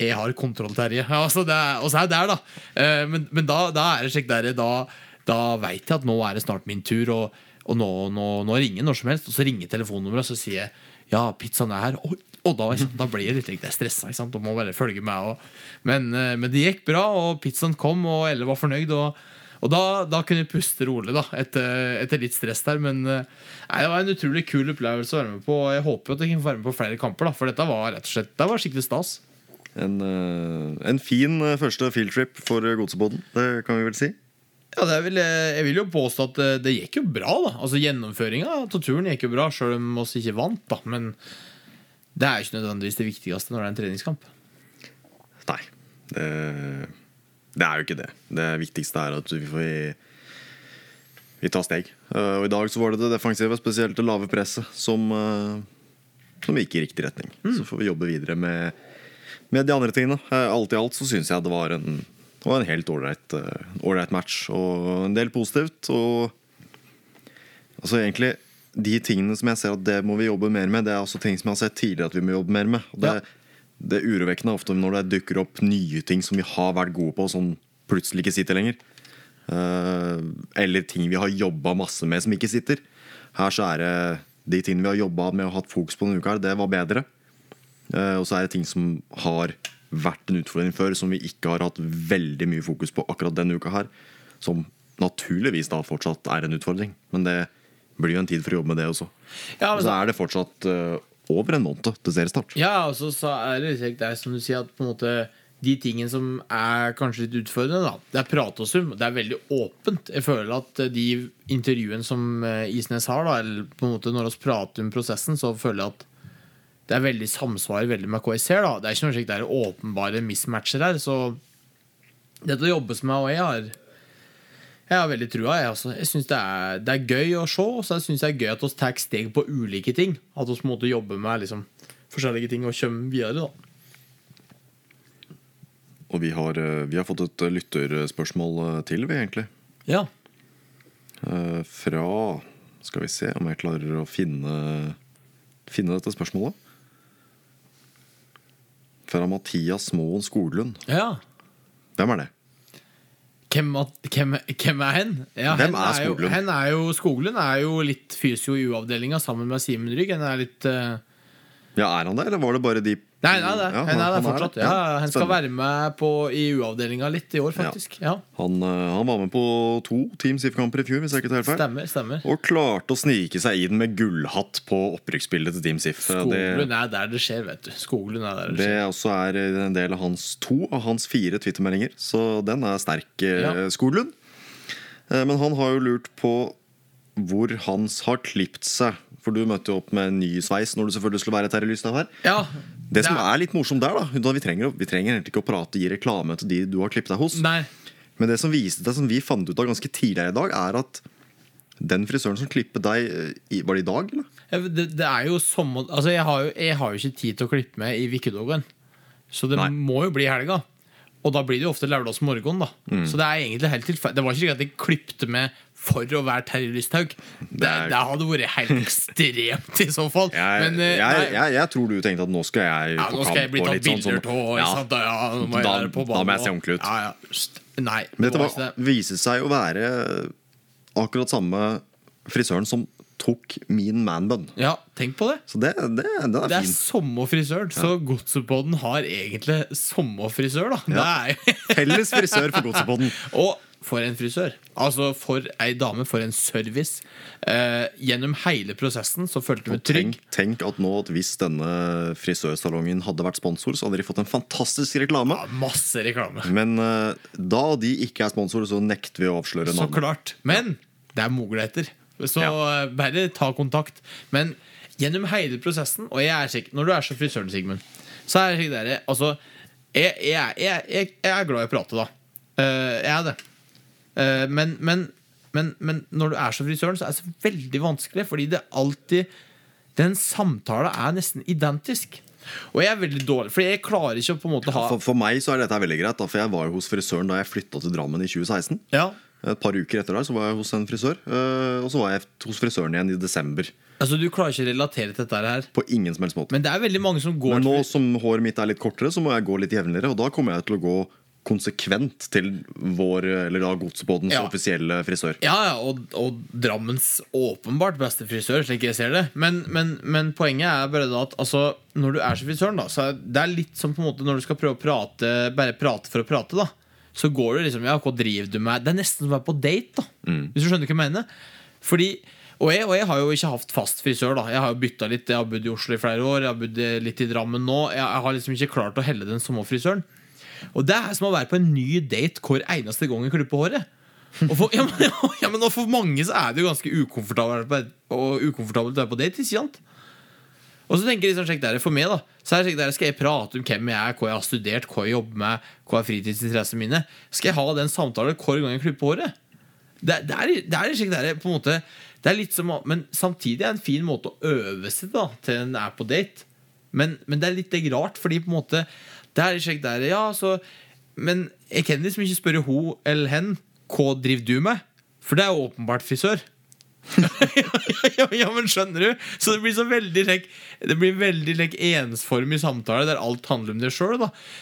Jeg har kontroll, Terje. Ja, altså, det er, og så er jeg der, da. Eh, Men, men da, da er det slik der Da, da veit jeg at nå er det snart min tur, og, og nå, nå, nå ringer når som helst. Og så ringer telefonnummeret, og så sier jeg ja, pizzaen er her. Og, og da, da blir jeg litt like, stressa. Ikke må bare følge med. Og, men, eh, men det gikk bra, og pizzaen kom, og Elle var fornøyd. Og, og da, da kunne jeg puste rolig da etter, etter litt stress der. Men eh, nei, det var en utrolig kul opplevelse å være med på. Og jeg håper at jeg kan få være med på flere kamper, da for dette var rett og slett Det var skikkelig stas. En, eh, en fin første fieldtrip for Godseboden, det kan vi vel si? Ja, det er eh, Jeg vil jo påstå at det, det gikk jo bra. da Altså Gjennomføringa av turen gikk jo bra, sjøl om vi ikke vant. da Men det er jo ikke nødvendigvis det viktigste når det er en treningskamp. Nei. Det, det er jo ikke det. Det viktigste er at vi får vi tar steg. Eh, Og I dag så var det det defensive, spesielt det lave presset, som, eh, som gikk i riktig retning. Så får vi jobbe videre med, med de andre tingene. Eh, Alt i alt så syns jeg det var en, det var en helt ålreit eh, match. Og en del positivt. Og altså egentlig de tingene som jeg ser at det må vi jobbe mer med, det er også ting som jeg har sett tidligere at vi må jobbe mer med. Og det, Ja. det er urovekkende ofte når det dukker opp nye ting som vi har vært gode på, som plutselig ikke sitter lenger. Eh, eller ting vi har jobba masse med som ikke sitter. Her så er det de tingene vi har jobba med og hatt fokus på denne uka, det var bedre. Eh, og så er det ting som har vært en utfordring før, som vi ikke har hatt veldig mye fokus på akkurat denne uka her. Som naturligvis da fortsatt er en utfordring. Men det blir jo en tid for å jobbe med det også. Ja, Og men så så, er det fortsatt uh, over en måned til seriestart. ja, og så, så er det litt det er som du sier, at på en måte de tingene som er kanskje litt utfordrende, da det er prat og sum Det er veldig åpent. Jeg føler at de intervjuene som eh, Isnes har, da eller på en måte når vi prater om prosessen, så føler jeg at det er veldig samsvar veldig med ser. da Det er ikke noe slik det er åpenbare mismatcher her. Så dette jobbes med, og jeg har jeg har veldig trua. Jeg, altså. jeg synes det, det er gøy å se, og så syns jeg det er gøy at vi tar steg på ulike ting. At vi på en måte jobber med liksom, forskjellige ting og kommer videre. da Og vi har, eh, vi har fått et eh, lytterspørsmål eh, til, vi, egentlig. Ja, Fra Skal vi se om jeg klarer å finne, finne dette spørsmålet. Fra Mathias Moen Skoglund. ja. Hvem er det? Hvem, hvem, hvem er hen? Ja, Hvem hen er jo- Skoglund? Hen er jo, Skoglund er jo litt fysio i U-avdelinga sammen med Simen Rygg. Hen er litt eh, Ja, Er han det, eller var det bare de Nei, nei, det, Ja, hen er det fortsatt. det. Ja, han skal være med på, i U-avdelinga litt i år, faktisk. Ja, Han, eh, han var med på to Team Sif-kamper i fjor, hvis jeg ikke tar helt feil. Stemmer. stemmer Og klarte å snike seg inn med gullhatt på opprykksbildet til Team Sif. Skoglund er der det skjer, vet du. Skoglund er der det det skjer. også er en del av hans to av hans fire Twitter-meldinger, så den er sterk, eh, Ja. Skoglund. Eh, Men han har jo lurt på hvor Hans har klipt seg. For du møtte jo opp med en ny sveis når du selvfølgelig skulle være Terje Lystad her. Ja, Det som er litt morsomt der, da, vi, trenger, vi trenger egentlig ikke å prate gi reklame til de du har klippet deg hos. Nei, Men det som viste deg, som vi fant ut av ganske tidligere i dag, er at den frisøren som klippet deg eh, Var det i dag, eller? det, det er jo som Altså, jeg har jo, jeg har jo ikke tid til å klippe meg i Vikkedoggen. Så det Nei. må jo bli helga. Og da blir det jo ofte lørdagsmorgen, da. Mm. Så det er egentlig helt tilfeldig. Det var ikke slik at jeg klippte meg for å være Terje Lysthaug. Det, det hadde vært helt ekstremt i så fall. Jeg, Men eh, jeg, jeg, jeg tror du tenkte at nå skal jeg ja, på nå skal jeg bli tatt sånn bilder av. Ja. Ja. Ja, må Da- da må jeg se ordentlig ut. Ja, ja. Nei, det Dette var det. viste seg å være akkurat samme frisøren som tok min manbun. Ja, tenk på det. Så det, det, den er, Det er fin. samme frisør, så Godsepodden har egentlig samme frisør, da. Ja. Felles frisør for Godsepodden. Og for en frisør. Altså for ei dame, for en service. Eh, gjennom hele prosessen så følte vi meg trygg. tenk, tenk at nå at hvis denne frisørsalongen hadde vært sponsor, så hadde de fått en fantastisk reklame. Ja, masse reklame. Men eh, da de ikke er sponsor, så nekter vi å avsløre navnet. Så klart. Men det er muligheter. Så ja. bare ta kontakt. Men gjennom hele prosessen, og jeg er sikker Når du er så frisøren, Sigmund, så er jeg sikker der, altså, jeg, jeg, jeg, jeg, jeg er glad i å prate, da. Uh, jeg er det. Eh, men, men, men, men når du er så frisøren, så er det så veldig vanskelig, fordi det alltid Den samtalen er nesten identisk. Og jeg er veldig dårlig, for jeg klarer ikke å på en måte ha For, for meg så er dette veldig greit, for jeg var hos frisøren da jeg flytta til Drammen i 2016. Ja, Et par uker etter der så var jeg hos en frisør, eh, og så var jeg hos frisøren igjen i desember. altså Du klarer ikke å relatere til dette her. På ingen som helst måte. Men det er veldig mange som går Men nå som håret mitt er litt kortere, så må jeg gå litt jevnligere. Og da kommer jeg til å gå konsekvent til vår, eller da Godsbåtens Ja. offisielle frisør. Ja, ja, og, og Drammens åpenbart beste frisør, slik jeg ser det. Men, men, men poenget er bare da at altså, når du er så frisøren, da, så er det er litt som på en måte når du skal prøve å prate bare prate for å prate. da Så går du liksom Ja, hva driver du med? Det er nesten som å være på date, da. Hvis du skjønner hva jeg mener. Fordi og jeg, og jeg har jo ikke hatt fast frisør. da Jeg har jo bytta litt. Jeg har bodd i Oslo i flere år. Jeg har bodd litt i Drammen nå. Jeg, jeg har liksom ikke klart å helle den samme frisøren. Og det er som å være på en ny date hver eneste gang jeg klipper håret. Og for, ja, men, ja, men for mange så er det jo ganske ukomfortabelt og ukomfortabelt å være på date. Ikke sant? Og så tenker jeg liksom, sjekk der, For meg da Så er det skal jeg prate om hvem jeg er, hva jeg har studert, hva jeg jobber med, hva er fritidsinteressene mine. Skal jeg ha den samtalen hver gang jeg klipper håret? Det, det, er, det er det, er, på en måte Det er litt som Men samtidig er det en fin måte å øve seg da til en er på date. Men, men det er litt rart, fordi på en måte Det er kjekt der, ja, så Men jeg kan liksom ikke spørre hun eller hen hva driver du med? For det er jo åpenbart frisør. ja, ja, men skjønner du? Så det blir så veldig like, Det blir veldig like, ensformig samtale der alt handler om det sjøl.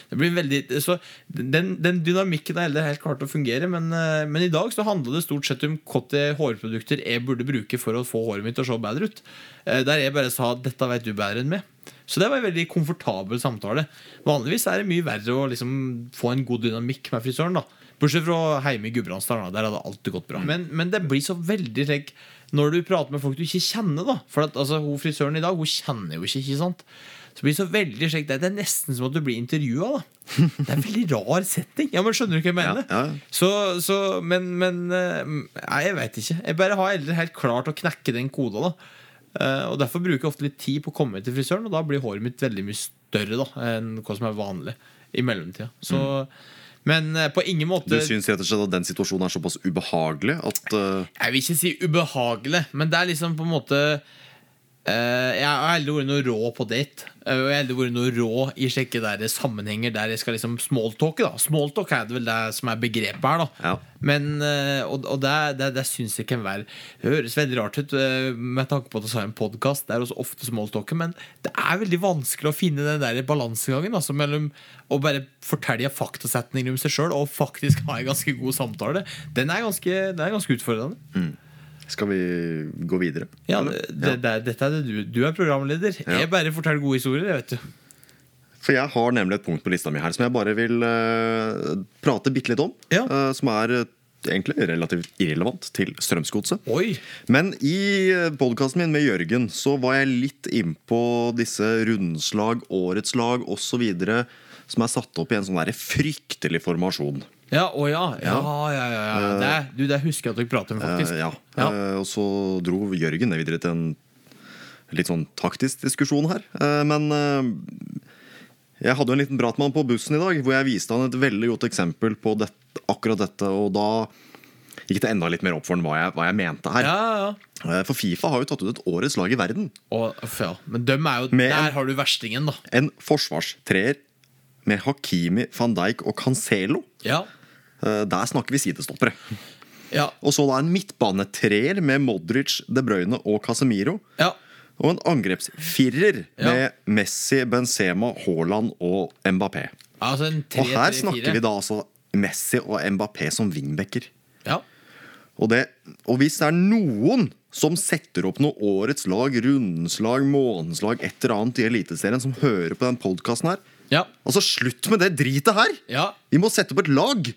Den, den dynamikken er heller helt klart å fungere, men, eh, men i dag så handler det stort sett om hvilke hårprodukter jeg burde bruke for å få håret mitt til å se bedre ut. Eh, Der jeg bare sa 'dette vet du bedre enn meg'. Så det var en veldig komfortabel samtale. Vanligvis er det mye verre å liksom få en god dynamikk med frisøren. da Bortsett fra hjemme i Gudbrandsdalen. Der hadde alltid gått bra. Men, men det blir så veldig like, når du prater med folk du ikke kjenner. da For at altså, hun Frisøren i dag Hun kjenner jo ikke. ikke sant Så blir det så veldig slik, Det er nesten som at du blir intervjua. Det er en veldig rar setting. Ja, men Skjønner du hva jeg mener? Ja, ja. Så, så, men, men eh, Nei, jeg vet ikke. Jeg bare har aldri helt klart å knekke den koda. da Eh, Og Derfor bruker jeg ofte litt tid på å komme til frisøren, og da blir håret mitt veldig mye større da enn hva som er vanlig i mellomtida. Så, Men eh, på ingen måte Du syns rett og slett at den situasjonen er såpass ubehagelig at uh... Jeg vil ikke si ubehagelig, men det er liksom på en måte Jeg har aldri vært noe rå på date. Eh, Og jeg har aldri vært noe rå i slike der sammenhenger der jeg skal liksom smalltalke. da Smalltalk er det vel det som er begrepet her. da Ja. Men, eh, Og, og det, det, det syns jeg kan være Det høres veldig rart ut eh, med tanke på at vi har en podkast. Det er også ofte smalltalker, men det er veldig vanskelig å finne den der balansegangen altså, mellom å bare fortelle faktasetninger om seg sjøl og faktisk ha en ganske god samtale. Den er ganske, den er ganske utfordrende. Skal vi gå videre? Ja, Eller? det, det, dette er det du. Du er programleder. Jeg bare forteller gode historier. vet du For jeg har nemlig et punkt på lista mi her som jeg bare vil uh, prate bitte litt om. Ja. Uh, som er eh, egentlig relativt irrelevant til Strømsgodset. Men i podkasten min med Jørgen så var jeg litt innpå disse rundslag, årets lag osv. som er satt opp i en sånn der fryktelig formasjon. Ja, å ja. Ja, ja, ja, ja. Det, du, det husker jeg at dere prater om, faktisk. Eh, ja. Ja. Eh, og så dro Jørgen det videre til en litt sånn taktisk diskusjon her. Eh, men eh, jeg hadde jo en liten prat med han på bussen i dag, hvor jeg viste han et veldig godt eksempel på dette, akkurat dette. Og da gikk det enda litt mer opp for han hva jeg, hva jeg mente her. Ja, ja. ja For Fifa har jo tatt ut et årets lag i verden. Og, ja. Men dem er jo, Med en- der har du verstingen, da. En forsvarstreer med Hakimi, van Dijk og Cancelo. Ja. Eh, Der snakker vi sidestoppere. Ja. Og så da en midtbanetreer med Modric, De Bruyne og Casemiro. ja. Og en angrepsfirer Ja. med Messi, Benzema, Haaland og Mbappé. Altså en tre, Og her snakker vi da altså Messi og Mbappé som wingbacker. Ja. Og, det, og hvis det er noen som setter opp noe årets lag, rundens lag, månedens lag, et eller annet i Eliteserien, som hører på den podkasten her Ja. Altså, slutt med det dritet her! ja. Vi må sette opp et lag!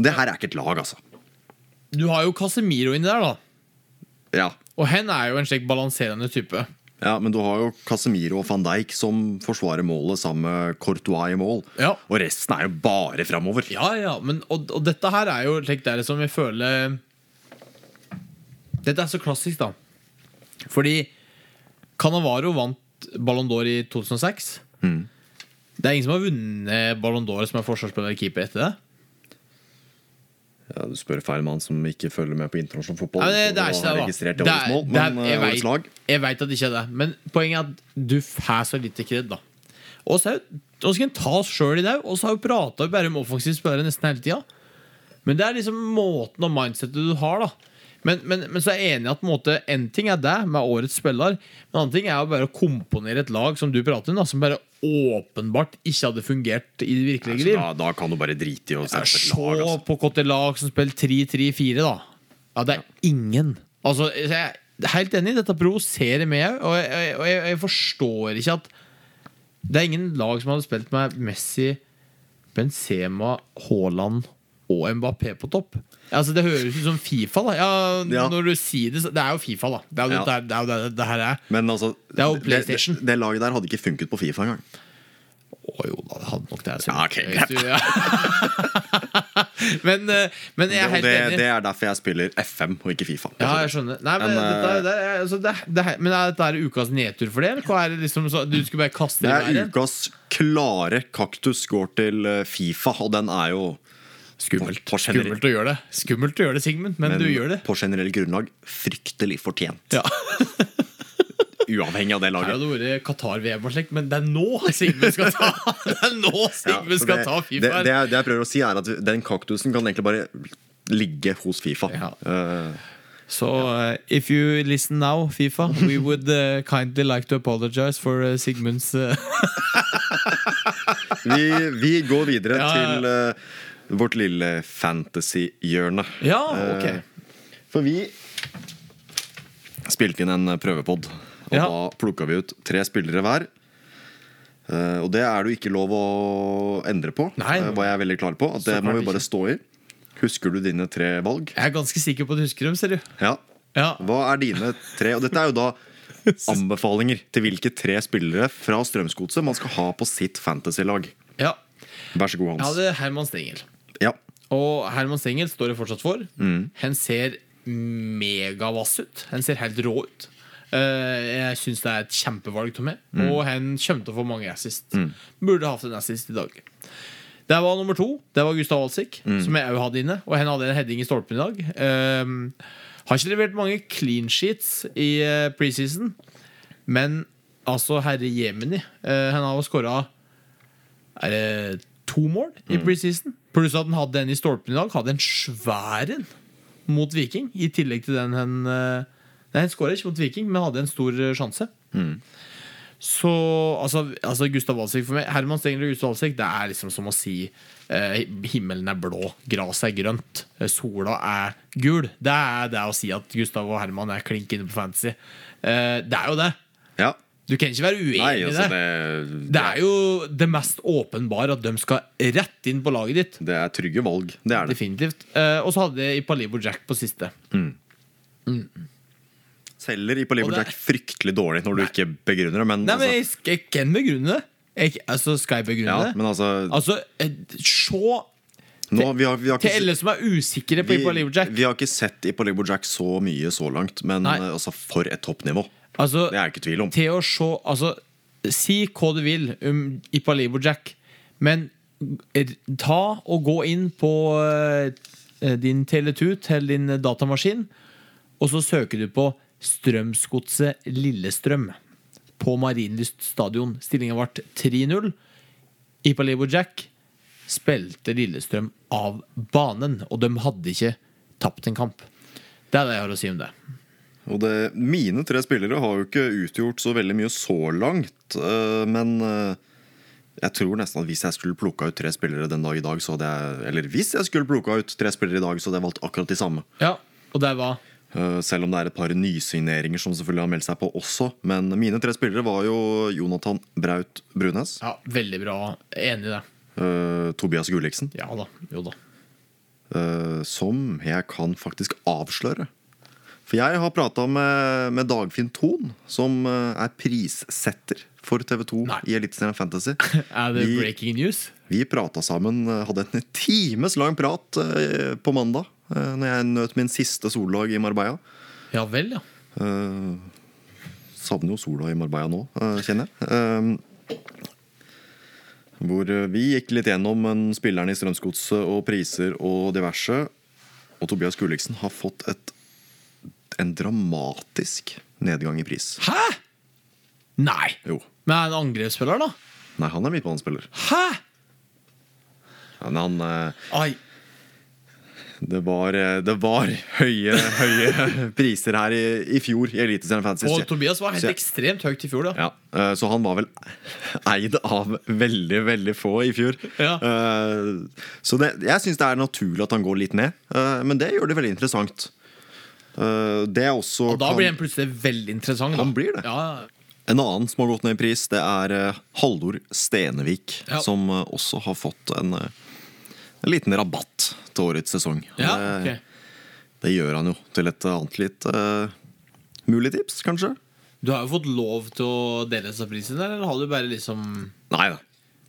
Det her er ikke et lag, altså. Du har jo Casemiro inni der, da. Ja, Og hen er jo en slik balanserende type. ja Men du har jo Casemiro og van Dijk som forsvarer målet sammen med Courtois i mål. Ja. Og resten er jo bare framover. Ja, ja, men, og, og dette her er jo slik det er som jeg føler Dette er så klassisk, da. Fordi Canavaro vant Ballon d'Or i 2006. Mm. Det er ingen som har vunnet Ballon d'Or som er forsvarsspiller eller keeper etter det. Ja, du spør feil mann som ikke følger med på internasjonal fotball. Nei, det, det er ikke det, da. Det er, mål, Det er- men eh, lag jeg, jeg veit at det ikke er det, men poenget er at du får så lite kred, da. Og så og skal en ta oss sjøl i det, og så har vi prata bare om offensive spillere nesten hele tida. Men det er liksom måten og mindsetet du har, da. Men, men, men så er jeg enig i at en, måte, en ting er det med årets spiller, men en annen ting er å bare komponere et lag som du prater om, da, som bare åpenbart ikke hadde fungert i det virkelige liv. da, da kan du bare drite i å se et et Se lag. Altså. på hvilket lag som spiller 3-3-4, da. Ja, det er ingen. Altså, jeg er helt enig, dette provoserer meg og, jeg, og jeg, jeg forstår ikke at Det er ingen lag som hadde spilt med Messi, Benzema, Haaland og Mbappé på topp. Altså, det høres ut som Fifa, da. Ja, Ja. Når du sier det, Det er jo Fifa, da. Det er jo Ja. det, det, er det, det her er. Men altså, Det er jo PlayStation. det, det laget der hadde ikke funket på Fifa engang. Å jo da, det hadde nok det. Ja, okay, du- ja. men, eh, men jeg er helt det, enig. det er derfor jeg spiller FM og ikke Fifa. Ja, jeg skjønner. Nei, men, Men, dette, eh, er- det er, altså, det, det, er- men er dette er ukas nedtur for det? Hva er det liksom så, Du skulle bare kaste Det det er i været? ukas klare kaktus går til eh, Fifa, og den er jo Skummelt. på generell- Skummelt å gjøre det, Skummelt å gjøre det, Sigmund, men, du gjør det. på generell grunnlag fryktelig fortjent. Ja. Uavhengig av det laget. Det hadde det vært Qatar-VM og slikt, men det er nå Sigmund skal ta Det er nå Sigmund ja, skal det, ta Fifa. det, jeg- det jeg prøver å si, er at den kaktusen kan egentlig bare ligge hos Fifa. Ja. Uh, Så uh, if you listen now, Fifa, we would uh, kindly like to apologize for uh, Sigmunds uh, vi, vi går videre Ja, ja. til eh, vårt lille fantasy-hjørne. Ja, ok. Eh, For vi spilte inn en prøvepod, og Ja. da plukka vi ut tre spillere hver. Eh, og det er det jo ikke lov å endre på, Nei. eh, var jeg veldig klar på. At det må vi bare stå i. Husker du dine tre valg? Jeg er ganske sikker på at du husker dem, ser du. Ja. Ja. Hva er dine tre? Og dette er jo da anbefalinger til hvilke tre spillere fra Strømsgodset man skal ha på sitt fantasy-lag. ja. Vær så god, Jeg Hans. hadde Herman Stengel. Ja. Og Herman Stengel står det fortsatt for. Han ser megavass ut. Han ser helt rå ut. Uh, jeg syns det er et kjempevalg av meg. Og han kommer til å få mange assist. Burde hatt en assist i dag. Det var nummer to. Det var Gustav Alsik, som jeg òg hadde inne. Og han hadde en heading i stolpen i dag. Uh, har ikke levert mange clean sheets i uh, preseason, men altså, herre jemini. uh, han har jo skåra to mål i preseason. Pluss at den hadde en i stolpen i dag. Hadde en svær en mot Viking. I tillegg til den hen eh, Nei, han skåra ikke mot Viking, men hadde en stor sjanse. sjanse. Så altså, altså Gustav Walsvik for meg Herman Stengler og Gustav Walsvik Det er liksom som å si eh, himmelen er blå, gresset er grønt, eh, sola er gul. Det er det å si at Gustav og Herman er klink inne på fantasy. Eh, det er jo det. ja. Du kan ikke være uenig i altså det. det, Det er jo det mest åpenbare at de skal rett inn på laget ditt. det er trygge valg. Det er det. Definitivt. Uh, og så hadde jeg Ipalibo Jack på siste. Selger Ipalibo Jack fryktelig dårlig når du ikke begrunner det, men, Nei, men altså, jeg jeg kan begrunne det. Jeg, altså, skal jeg begrunne ja, det? men altså Altså, eh, se nå, vi, har, vi, har til alle som er usikre på Ipalibo Jack. vi har ikke sett Ipalibo Jack så mye så langt, men Nei. eh, altså, for et toppnivå. Altså, Det er jeg ikke tvil om. til å se Altså, si hva du vil om Ipalibo Jack, men ta og gå inn på eh, din Tele2 til din datamaskin, og så søker du på Strømsgodset Lillestrøm på Marienlyst stadion. Stillinga ble 3-0. Ipalibo Jack spilte Lillestrøm av banen, og de hadde ikke tapt en kamp. Det er det jeg har å si om det. Og det, mine tre spillere har jo ikke utgjort så veldig mye så langt, eh, men eh, jeg tror nesten at hvis jeg skulle plukka ut tre spillere den dag i dag, så hadde jeg Eller hvis jeg skulle plukka ut tre spillere i dag, så hadde jeg valgt akkurat de samme. Ja, og det var Eh, Selv om det er et par nysigneringer som selvfølgelig har meldt seg på også. Men mine tre spillere var jo Jonathan Braut Brunes, Ja, veldig bra. Enig i det. Uh, Tobias Gulliksen, Ja da. Jo da. Uh, som jeg kan faktisk avsløre. For jeg har prata med, med Dagfinn Thon, som eh, er prissetter for TV2 Nei. i Eliteserien Fantasy. Er det Vi- breaking news? Vi prata sammen, eh, hadde en times lang prat eh, på mandag, eh, når jeg nøt min siste soldag i Marbella. Ja vel, ja. Eh, savner jo sola i Marbella nå, kjenner jeg. Hvor vi gikk litt gjennom en spillerne i Strømsgodset og priser og diverse. Og Tobias Gulliksen har fått et, en dramatisk nedgang i pris. Hæ?! Nei! Jo. Men er han angrepsspiller, da? Nei, han er midtbanespiller. Hæ?! Men han eh, Ai. Det var, eh, det var høye, høye priser her i, i fjor i Eliteserien Fantasy. Og Tobias var helt Så ekstremt høyt i fjor, da. Ja, eh, Så han var vel eid av veldig, veldig få i fjor. Ja. Eh, Så det, jeg syns det er naturlig at han går litt ned, men det gjør det veldig interessant. Eh, Det er også Og da blir han plutselig veldig interessant. Da. Han blir det. Ja, En annen som har gått ned i pris, det er eh, Haldor Stenevik. Ja. Som eh, også har fått en, en liten rabatt til årets sesong. ja det, ok. det gjør han jo til et annet litt uh, mulig tips, kanskje? Du har jo fått lov til å dele disse prisene, eller har du bare liksom Nei da.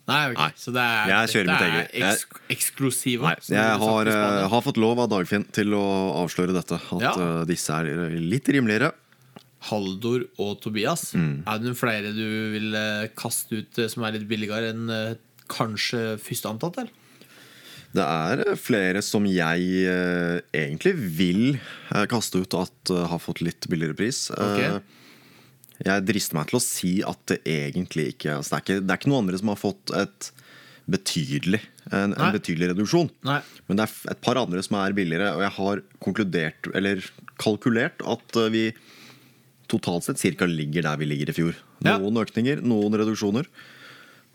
Nei, okay. Nei. Så det er, Jeg kjører mitt er eget. Eks? Nei, jeg har, eh, har fått lov av Dagfinn til å avsløre dette. At Ja. eh, disse er litt rimeligere. Haldor og Tobias. Mm. Er det noen flere du vil eh, kaste ut som er litt billigere enn kanskje førsteantatt? eller? Det er flere som jeg egentlig vil kaste ut at har fått litt billigere pris. Okay. Ok. Jeg drister meg til å si at det egentlig ikke altså det, er ikke det er ikke noen andre som har fått et betydelig, en, en betydelig reduksjon. Nei. Men det er et par andre som er billigere, og jeg har konkludert, eller kalkulert, at eh, vi totalt sett cirka ligger der vi ligger i fjor. Ja. Noen økninger, noen reduksjoner.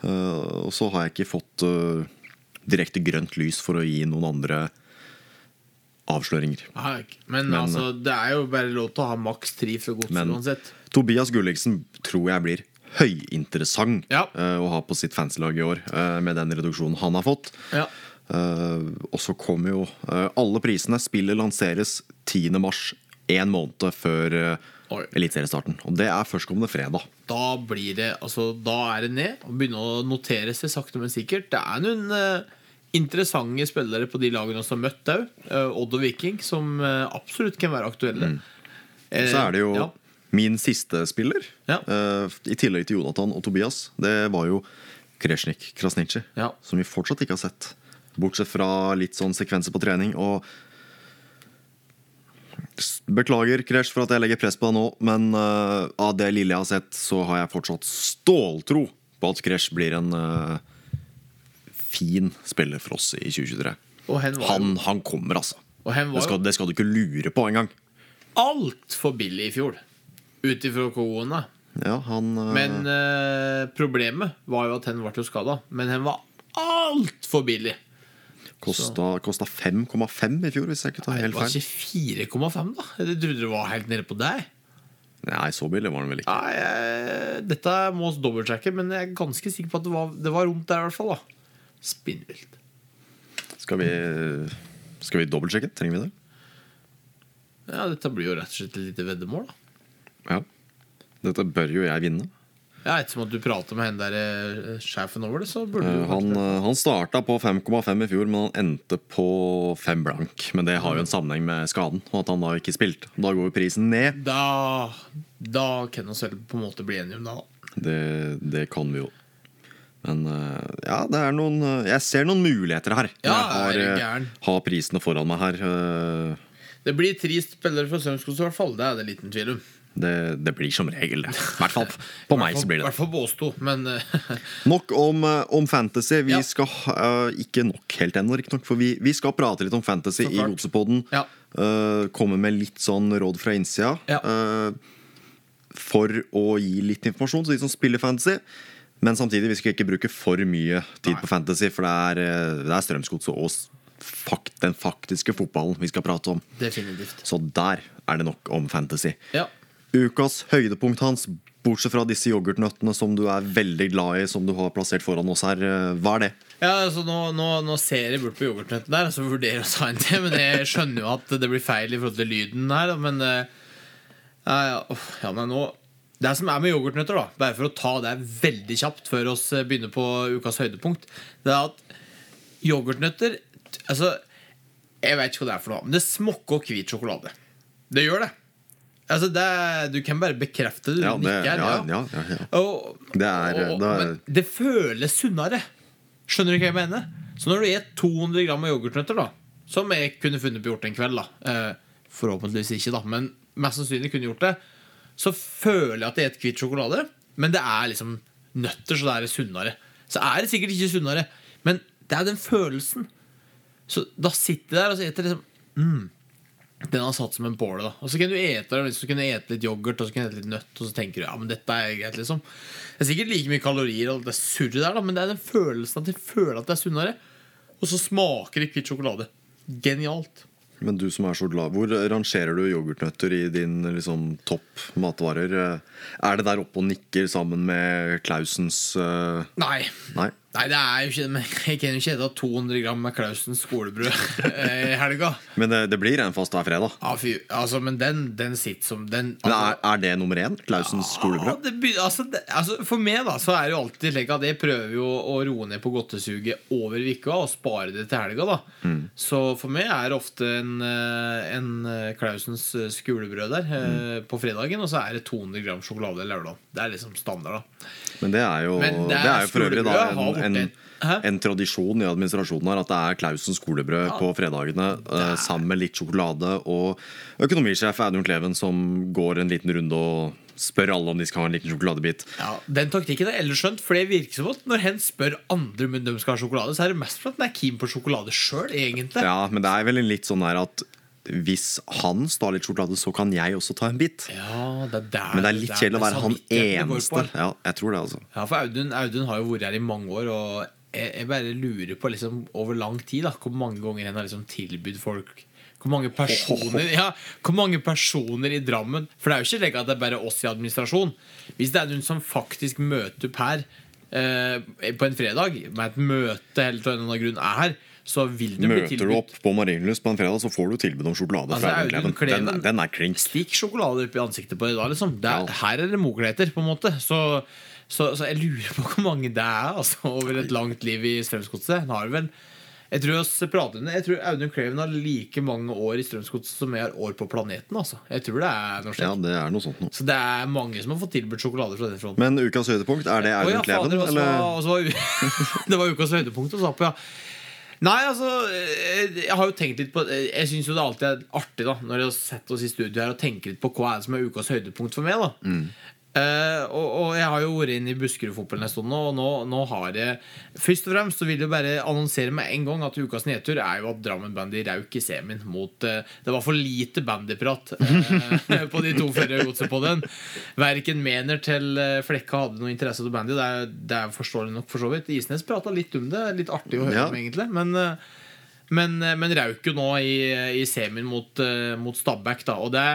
Uh, og så har jeg ikke fått uh, direkte grønt lys for å gi noen andre avsløringer. Nei. Men, Men- altså, det er jo bare lov til å ha maks tre for godset uansett. Tobias Gulliksen tror jeg blir høyinteressant Ja. uh, å ha på sitt fancy-lag i år, uh, med den reduksjonen han har fått. Ja. Uh, og så kommer jo eh, alle prisene. Spillet lanseres 10. mars, én måned før uh, eliteseriestarten. Og det er førstkommende fredag. Da blir det Altså, da er det ned og begynne å notere seg sakte, men sikkert. Det er noen eh, interessante spillere på de lagene som har møtt òg. Odd og Viking, som eh, absolutt kan være aktuelle. Mm. Så er det jo ja. min siste spiller, Ja. eh, i tillegg til Jonathan og Tobias. Det var jo Kresjnik Krasniqi, Ja. som vi fortsatt ikke har sett. Bortsett fra litt sånn sekvenser på trening. Og Beklager, Kresh, for at jeg legger press på deg nå, men uh, av det lille jeg har sett, så har jeg fortsatt ståltro på at Kresh blir en eh, fin spiller for oss i 2023. Og hen var Han, han kommer, altså. Det skal, det skal du ikke lure på engang. altfor billig i fjor. Ut ifra koene. Ja, han eh, Men eh, problemet var jo at hen ble skada. Men hen var altfor billig. kosta, kosta 5,5 i fjor, hvis jeg ikke tar Det helt var ikke 4,5, da. Jeg trodde det var helt nede på deg. Nei, så billig var den vel ikke. Nei, jeg, dette må vi dobbeltsjekke, men jeg er ganske sikker på at det var, det var romt der. i hvert fall da Spinnvilt. Skal vi, skal vi dobbeltsjekke? Trenger vi det? Ja, dette blir jo rett og slett et lite veddemål. da Ja. Dette bør jo jeg vinne. Ja, Ettersom at du prater med henne der eh, sjefen over det, så burde Eh, du Han, eh, han starta på 5,5 i fjor, men han endte på 5 blank. Men det har jo en sammenheng med skaden, og at han da ikke spilte. Da går jo prisen ned. Da, da kan vi vel på en måte bli enige om det, da. Det, det kan vi jo. Men eh, ja, det er noen eh, Jeg ser noen muligheter her. Ja, jeg har, eh, har prisene foran meg her. Det blir trist spillere fra Strømsgodset, i hvert fall. Det er det liten tvil om. Det, det blir som regel det. I hvert fall på meg så blir I det hvert fall to. Men Nok om, om fantasy. Vi Ja. skal eh, Ikke nok helt ennå, riktignok, for vi, vi skal prate litt om fantasy i Godsepoden. Ja. Uh, komme med litt sånn råd fra innsida. Ja. Uh, for å gi litt informasjon til de som spiller fantasy. Men samtidig, vi skal ikke bruke for mye tid Nei. på fantasy, for det er, eh, det er Strømsgodset og s- fak den faktiske fotballen vi skal prate om. definitivt. Så der er det nok om fantasy. Ja. Ukas høydepunkt hans, bortsett fra disse yoghurtnøttene som du er veldig glad i, som du har plassert foran oss her, eh, hva er det? Ja, altså nå, nå, nå ser jeg bort på yoghurtnøttene der, så vurderer jeg å ta en til. Men jeg skjønner jo at det blir feil i forhold til lyden her. Men eh, ja, ja, ja, men nå Det som er med yoghurtnøtter, da bare for å ta det veldig kjapt før oss eh, begynner på ukas høydepunkt, det er at yoghurtnøtter Altså, jeg vet ikke hva det er for noe, men det smokker hvit sjokolade. Det gjør det. Altså, det, er- du kan bare bekrefte det. Ja, det, nikker. ja, ja. ja, ja. Og, Det er- og, det er- Men det føles sunnere. Skjønner du hva jeg mener? Så når du spiser 200 gram yoghurtnøtter, da som jeg kunne funnet på gjort en kveld, da eh, forhåpentligvis ikke, da men mest sannsynlig kunne gjort det, så føler jeg at jeg spiser hvit sjokolade, men det er liksom nøtter, så det er sunnere. Så er det sikkert ikke sunnere, men det er den følelsen. Så da sitter jeg der og så eter liksom mm, Den har satt som en bål da Og så kan du ete den, så kan du ete litt yoghurt og så kan du ete litt nøtt, og så tenker du ja, men dette er greit. liksom Det er sikkert like mye kalorier og det det surret der, da men det er den følelsen at jeg føler at det er sunnere. Og så smaker det hvit sjokolade. Genialt. Men du som er så glad, hvor rangerer du yoghurtnøtter i din liksom, topp matvarer? Er det der oppe og nikker sammen med Clausens uh... Nei. Nei? Nei, det er jo ikke det. Jeg kan jo ikke spise 200 gram med klausens skolebrød eh, i helga. Men det, det blir en fast hver fredag. Ja, fy, altså, men den, den sitter som den, Men altså- er, er det nummer én? Klausens Ja, skolebrød? det altså, det, altså, for meg da Så er det jo alltid slik at jeg prøver jo å roe ned på godtesuget over uka og spare det til helga. da Mm. Så for meg er det ofte en, eh, en Klausens eh, skolebrød der Mm. på fredagen, og så er det 200 gram sjokolade lørdag. Det er liksom standard. da Men det er jo, det er, det er jo for øvrig da en, en, en tradisjon i administrasjonen her at det er Klausen skolebrød på fredagene uh, sammen med litt sjokolade. Og økonomisjef Audun Kleven som går en liten runde og spør alle om de skal ha en liten sjokoladebit. Ja, Den taktikken er ellers skjønt, for det virker som at når hen spør andre om de skal ha sjokolade, så er det mest for at den er keen på sjokolade sjøl, egentlig. Ja, men det er vel litt sånn her at hvis han står litt sjokolade, så kan jeg også ta en bit. Ja, det er der, Men det er litt kjedelig å være han eneste. Ja, jeg tror det, altså. Ja, for Audun, Audun har jo vært her i mange år, og jeg, jeg bare lurer på liksom, over lang tid da, hvor mange ganger han har liksom tilbudt folk hvor mange, personer, ja, hvor mange personer i Drammen For det er jo ikke slik at det er bare oss i administrasjon. Hvis det er noen som faktisk møter opp her eh, på en fredag, med et møte eller av en eller annen grunn er her, så vil det bli Møter du opp på Marienlyst på en fredag, så får du tilbud om sjokolade Altså, fra Audun Kleven. Den, den er klink. Stikk sjokolade opp i ansiktet på deg da, liksom. Det er, Ja. Her er det mokleter på en måte. Så, så, så jeg lurer på hvor mange det er altså, over et langt liv i Strømsgodset. Han har vel jeg tror, prater jeg tror Audun Kleven har like mange år i Strømsgodset som jeg har år på planeten. Altså. Jeg tror det er noe Ja, det er noe sånt noe. Så det er mange som har fått tilbudt sjokolade fra den fronten. Men ukas høydepunkt, er det Audun Kleven? ja, fader, og så eller? var- så var Det var ukas høydepunkt å på, ja. Nei, altså eh, Jeg har jo tenkt litt på Jeg syns jo det alltid er artig da når jeg har sett oss i studio her og tenker litt på hva er det som er ukas høydepunkt for meg. da Eh, og, og jeg har jo vært inne i Buskerud-fotballen en stund nå, og nå, nå har jeg Først og fremst så vil jeg bare annonsere med en gang at ukas nedtur er jo at Drammen Bandy rauk i semien mot uh, Det var for lite bandyprat uh, på de to førre godset på den. Verken Mener til Flekka hadde noe interesse av bandy. Det er, det er forståelig nok, for så vidt. Isnes prata litt om det. Litt artig å høre Ja. om, egentlig. Men men, men rauk jo nå i, i semien mot, mot Stabæk, da. Og det,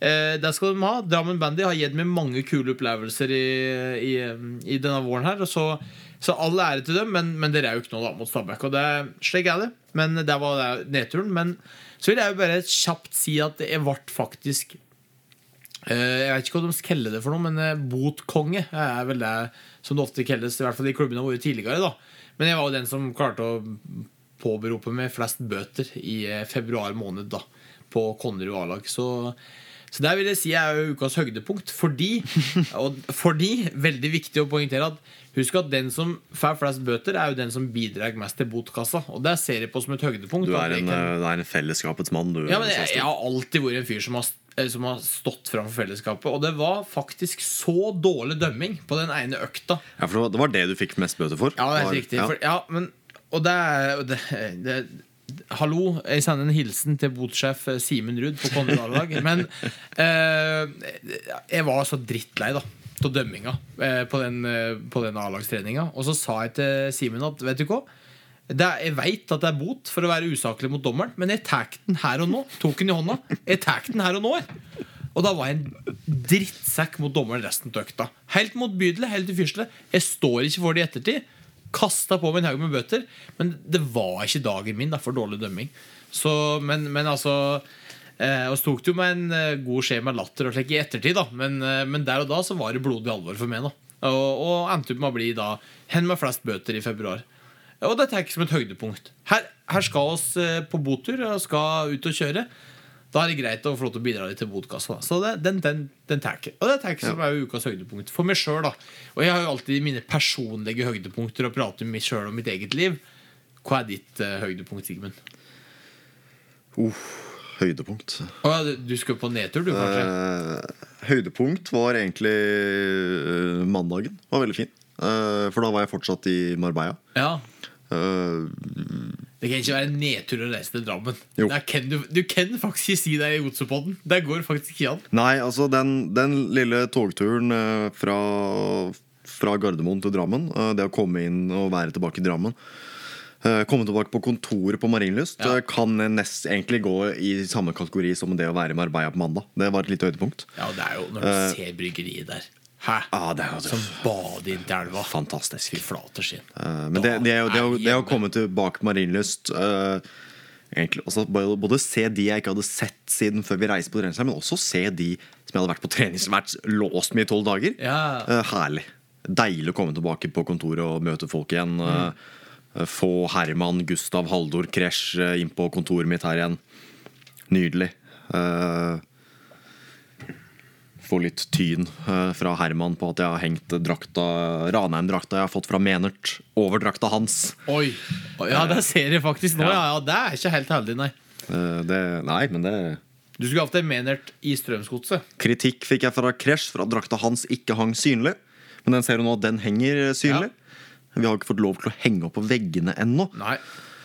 eh, det skal de ha. Drammen Bandy har gitt meg mange kule opplevelser i, i, i denne våren her. Så, så all ære til dem, men, men det ikke nå da mot Stabæk. Og det, slik er det. Men det var det nedturen. Men så vil jeg jo bare kjapt si at jeg ble faktisk eh, Jeg vet ikke hva de kaller det for noe, men eh, botkonge er vel det som det ofte kalles. I hvert fall i klubbene vært tidligere. da Men jeg var jo den som klarte å påberope med flest bøter i eh, februar måned da på Konnerud A-lag. Så, så der vil jeg si er jo ukas høydepunkt. Fordi, og fordi, veldig viktig å poengtere at Husk at den som får flest bøter, er jo den som bidrar mest til botkassa. Og det ser jeg på som et høydepunkt. Du er en, kan- eh, er en fellesskapets mann, du. ja, men jeg, jeg har alltid vært en fyr som har, eh, som har stått fram for fellesskapet. Og det var faktisk så dårlig dømming på den ene økta. Ja, for det var- det du fikk mest bøter for? Ja, det er helt riktig. ja. For, ja, men, og det det, det, Hallo, jeg sender en hilsen til botsjef eh, Simen Ruud på Konradlag. Men eh, jeg var så drittlei da av dømminga eh, på den, eh, på den A-lagstreninga. Og så sa jeg til Simen at vet du hva? Er, jeg veit at det er bot for å være usaklig mot dommeren, men jeg tar den her og nå. Tok den i hånda. Jeg tar den her og nå. Og da var jeg en drittsekk mot dommeren resten av økta. Helt motbydelig, helt. Jeg står ikke for det i ettertid. Kasta på meg en haug med bøter. Men det var ikke dagen min da, for dårlig dømming. Så, men, men altså eh, Og så tok det jo med en eh, god skje med latter og slik i ettertid, da. Men, eh, men der og da så var det blodig alvor for meg. da Og, og endte opp med å bli da hen med flest bøter i februar. Og dette er ikke som et høydepunkt. Her, her skal oss eh, på botur og skal ut og kjøre. Da er det greit å få lov til å bidra litt til botkassa. Så det, den, den, den tar jeg. Og det tar jeg som er jo ukas høydepunkt for meg sjøl. Og jeg har jo alltid mine personlige høydepunkter å prate med meg sjøl om mitt eget liv. Hva er ditt uh, høydepunkt, Sigmund? Uh, høydepunkt. Å ja, du- skulle på nedtur, du, kanskje? Uh, høydepunkt var egentlig uh, mandagen. Det var veldig fin. For da var jeg fortsatt i Marbella. Ja. Eh, Det kan ikke være en nedtur å reise til Drammen. Kan du, du kan faktisk ikke si det i Godsepodden. Det går faktisk ikke an. nei, altså den, den lille togturen eh, fra, fra Gardermoen til Drammen, eh, det å komme inn og være tilbake i Drammen eh, Komme tilbake på kontoret på Marienlyst Ja. kan nest egentlig gå i samme kategori som det å være i Marbella på mandag. Det var et lite høydepunkt. Ja, det er jo når du ser bryggeriet der. Hæ? Ah, det er jo Som bader i elva. fantastisk. Fy flate skinn. Uh, Men det, det, er jo- det, er jo- det å komme tilbake på Marienlyst uh, egentlig, altså, både, både se de jeg ikke hadde sett siden før vi reiste på treningsleir, men også se de som jeg hadde vært på trening vært låst med i tolv dager. Ja. Uh, herlig. Deilig å komme tilbake på kontoret og møte folk igjen. eh, få Herman, Gustav, Haldor, Kresh eh, inn på kontoret mitt her igjen. Nydelig. Eh, få litt tyn eh, fra Herman på at jeg har hengt drakta Ranheim-drakta jeg har fått fra Menert, over drakta hans. Oi. Ja, det ser jeg faktisk nå. Ja, ja, Det er ikke helt heldig, nei. Eh, det, nei, men det Du skulle hatt en Menert i Strømsgodset. Kritikk fikk jeg fra Kresh for at drakta hans ikke hang synlig. Men den ser du nå den henger synlig. Vi har ikke fått lov til å henge opp på veggene ennå. Nei,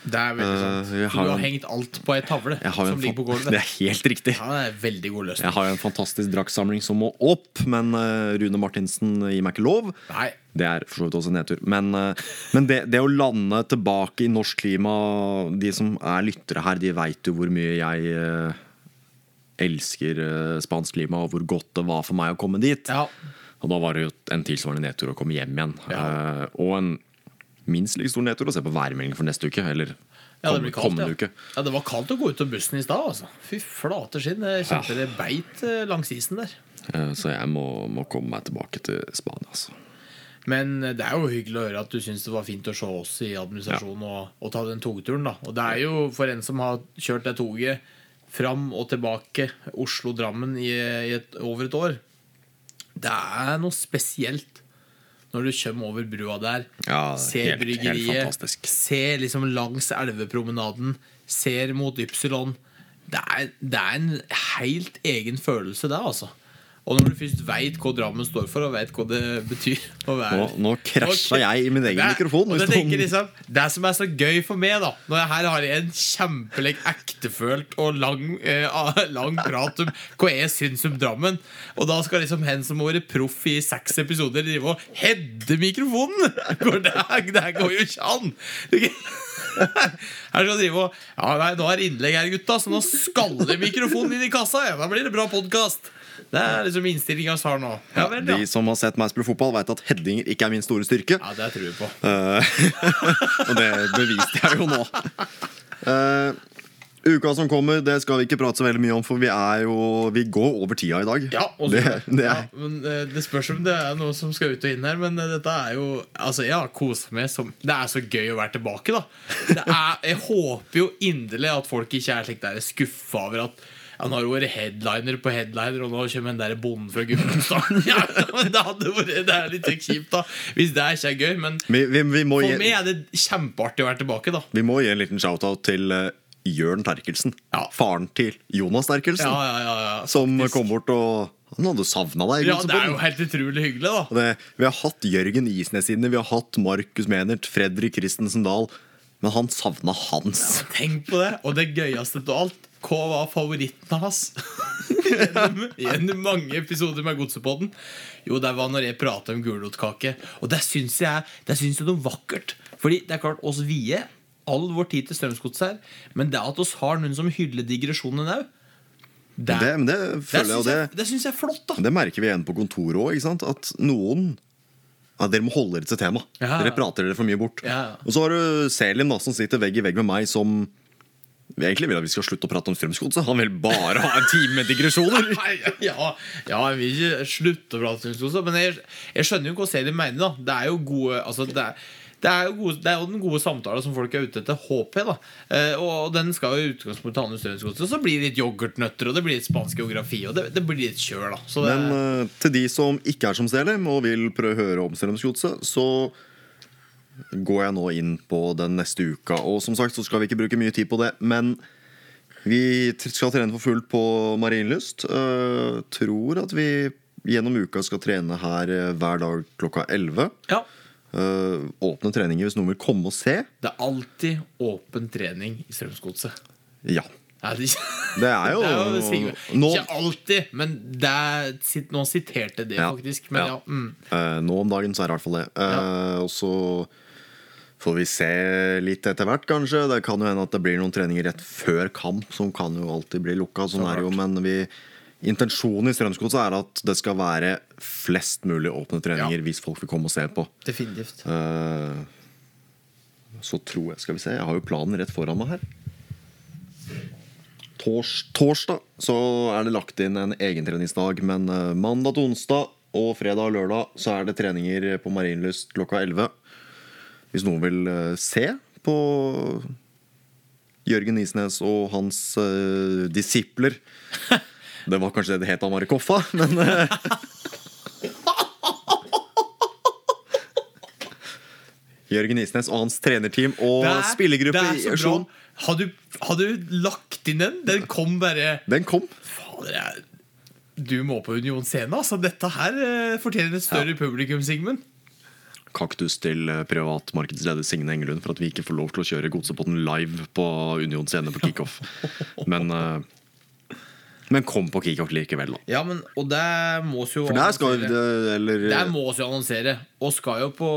det er veldig Eh, sant. har du har hengt alt på ei tavle som ligger på gulvet. Det er helt riktig. Ja, det er veldig god løsning. Jeg har jo en fantastisk draktsamling som må opp, men eh, Rune Martinsen gir meg ikke lov. Nei, Det er for så vidt også en nedtur. Men, eh, men det, det å lande tilbake i norsk klima De som er lyttere her, de veit jo hvor mye jeg eh, elsker eh, spansk klima, og hvor godt det var for meg å komme dit. ja. Og da var det jo en tilsvarende nedtur å komme hjem igjen. Ja. Eh, og en minst like stor nedtur å se på værmeldingen for neste uke. Eller Ja, det blir kaldt, kommende ja. uke. ja, det var kaldt å gå ut av bussen i stad. Altså. Fy flate skinn. Jeg kjente det beit eh, langs isen der. Så jeg må, må komme meg tilbake til Spania. Altså. Men eh, det er jo hyggelig å høre at du syns det var fint å se oss i administrasjonen og, og ta den togturen. da Og det er jo for en som har kjørt det toget fram og tilbake Oslo-Drammen i, i et, over et år. Det er noe spesielt når du kommer over brua der, Ja, ser helt- bryggeriet, helt ser liksom langs elvepromenaden, ser mot Ypsilon. Det er, det er en helt egen følelse, det, altså. Og når du først veit hva Drammen står for, og veit hva det betyr Nå, nå krasja jeg i min egen det, mikrofon. det, liksom, det som er så gøy for meg, da Når jeg her har en kjempelig ektefølt og lang, eh, lang prat om hva jeg syns om Drammen, og da skal liksom hen som har vært proff i seks episoder, drive og hedde mikrofonen! Går Det, det går jo ikke an! Her skal drive og Ja, nei, nå er innlegg her, gutta, så nå skaller mikrofonen inn i kassa. Ja, da blir det bra podkast. Det er liksom innstillinga vi har nå. Ja, vel, ja. De som har sett meg spille fotball, vet at headinger ikke er min store styrke. ja, det tror jeg på. Eh, og det beviste jeg jo nå. Uh, uka som kommer, det skal vi ikke prate så veldig mye om, for vi er jo Vi går over tida i dag. Ja, også, det, det ja, men eh, det spørs om det er noe som skal ut og inn her, men dette er jo Altså, jeg har kost meg som Det er så gøy å være tilbake, da. Det er, jeg håper jo inderlig at folk ikke er slik der skuffa over at ja, nå har det vært headliner på headliner, og nå kommer den der bonden fra Gudbrandsdalen. Ja, men det hadde vært Det er litt kjipt, da. Hvis det ikke er gøy. Men vi, vi, vi, for meg er det kjempeartig å være tilbake, da. vi må gi en liten shout-out til uh, Jørn Terkelsen. Ja. Faren til Jonas Terkelsen. Ja, ja, ja, ja. Som kom bort og Han hadde savna deg. Ja, det er jo helt utrolig hyggelig, da. Det, vi har hatt Jørgen Isnes inne, vi har hatt Markus Menert, Fredrik Christensen Dahl. Men han savna Hans. Tenk på det. Og det gøyeste av alt, hva var favoritten hans? gjennom, gjennom mange episoder med Godsepodden. Jo, det var når jeg prata om gulrotkake. Og det syns jeg det syns noe vakkert. Fordi det er klart, oss vier all vår tid til Strømsgodset her, men det at oss har noen som hyller digresjonen òg, det, Det, det det føler det, jeg, det syns jeg er flott, da. det merker vi igjen på kontoret òg. At noen ja, Dere må holde dere til tema. Ja. Dere prater dere for mye bort. Ja. Og så har du Selim, da, som sitter vegg i vegg med meg, som vi egentlig vil at vi skal slutte å prate om Strømsgodset. Han vil bare ha en time med digresjoner. Ja, ja, jeg vil ikke slutte å prate om Strømsgodset, men jeg, jeg skjønner jo hva Selim mener. da Det er jo gode altså det, er, det er, jo gode, det er jo den gode samtalen som folk er ute etter. HP, da. Eh, og den skal jo i utgangspunktet handle om Strømsgodset. Så blir det litt yoghurtnøtter, og det blir litt spansk geografi, og det, det blir litt kjør, da. Så det, Men eh, til de som ikke er som Selim og vil prøve å høre om Strømsgodset, så går jeg nå inn på den neste uka. Og som sagt så skal vi ikke bruke mye tid på det, men vi skal trene for fullt på Marienlyst. Eh, tror at vi gjennom uka skal trene her eh, hver dag klokka 11. ja. Eh, åpne treninger hvis noen vil komme og se. Det er alltid åpen trening i Strømsgodset. Ja. Ja, det, Det er jo, det er jo nå, Ikke alltid, men er, noen siterte det, faktisk. Men Ja. Mm. Uh, nå om dagen så er det i hvert fall det. Eh, Og så får vi se litt etter hvert, kanskje. Det kan jo hende at det blir noen treninger rett før kamp, som kan jo alltid bli lukka. Sånn er jo, men vi Intensjonen i Strømsgodset er at det skal være flest mulig åpne treninger Ja. hvis folk vil komme og se på. Definitivt. Uh, så tror jeg Skal vi se, jeg har jo planen rett foran meg her. Tors, torsdag så er det lagt inn en egentreningsdag, men eh, mandag til onsdag og fredag og lørdag så er det treninger på Marienlyst klokka 11. Hvis noen vil eh, se på Jørgen Isnes og hans uh, disipler Det var kanskje det det het Amari Koffa, men uh, Jørgen Isnes og hans trenerteam og er- spillergruppe er i. Aursjon. Har du, har du lagt inn den? Den kom bare Den kom. Fader, jeg, du må på Union Scene, altså. Dette her eh, fortjener et større publikum, Sigmund. Kaktus til eh, privat markedsleder Signe Engelund for at vi ikke får lov til å kjøre Godsepotten live på Union scene på kickoff. Men, eh, men kom på kickoff likevel, da. Ja, men, og det må vi jo For der skal det Eller Der må vi jo annonsere. Og skal jo på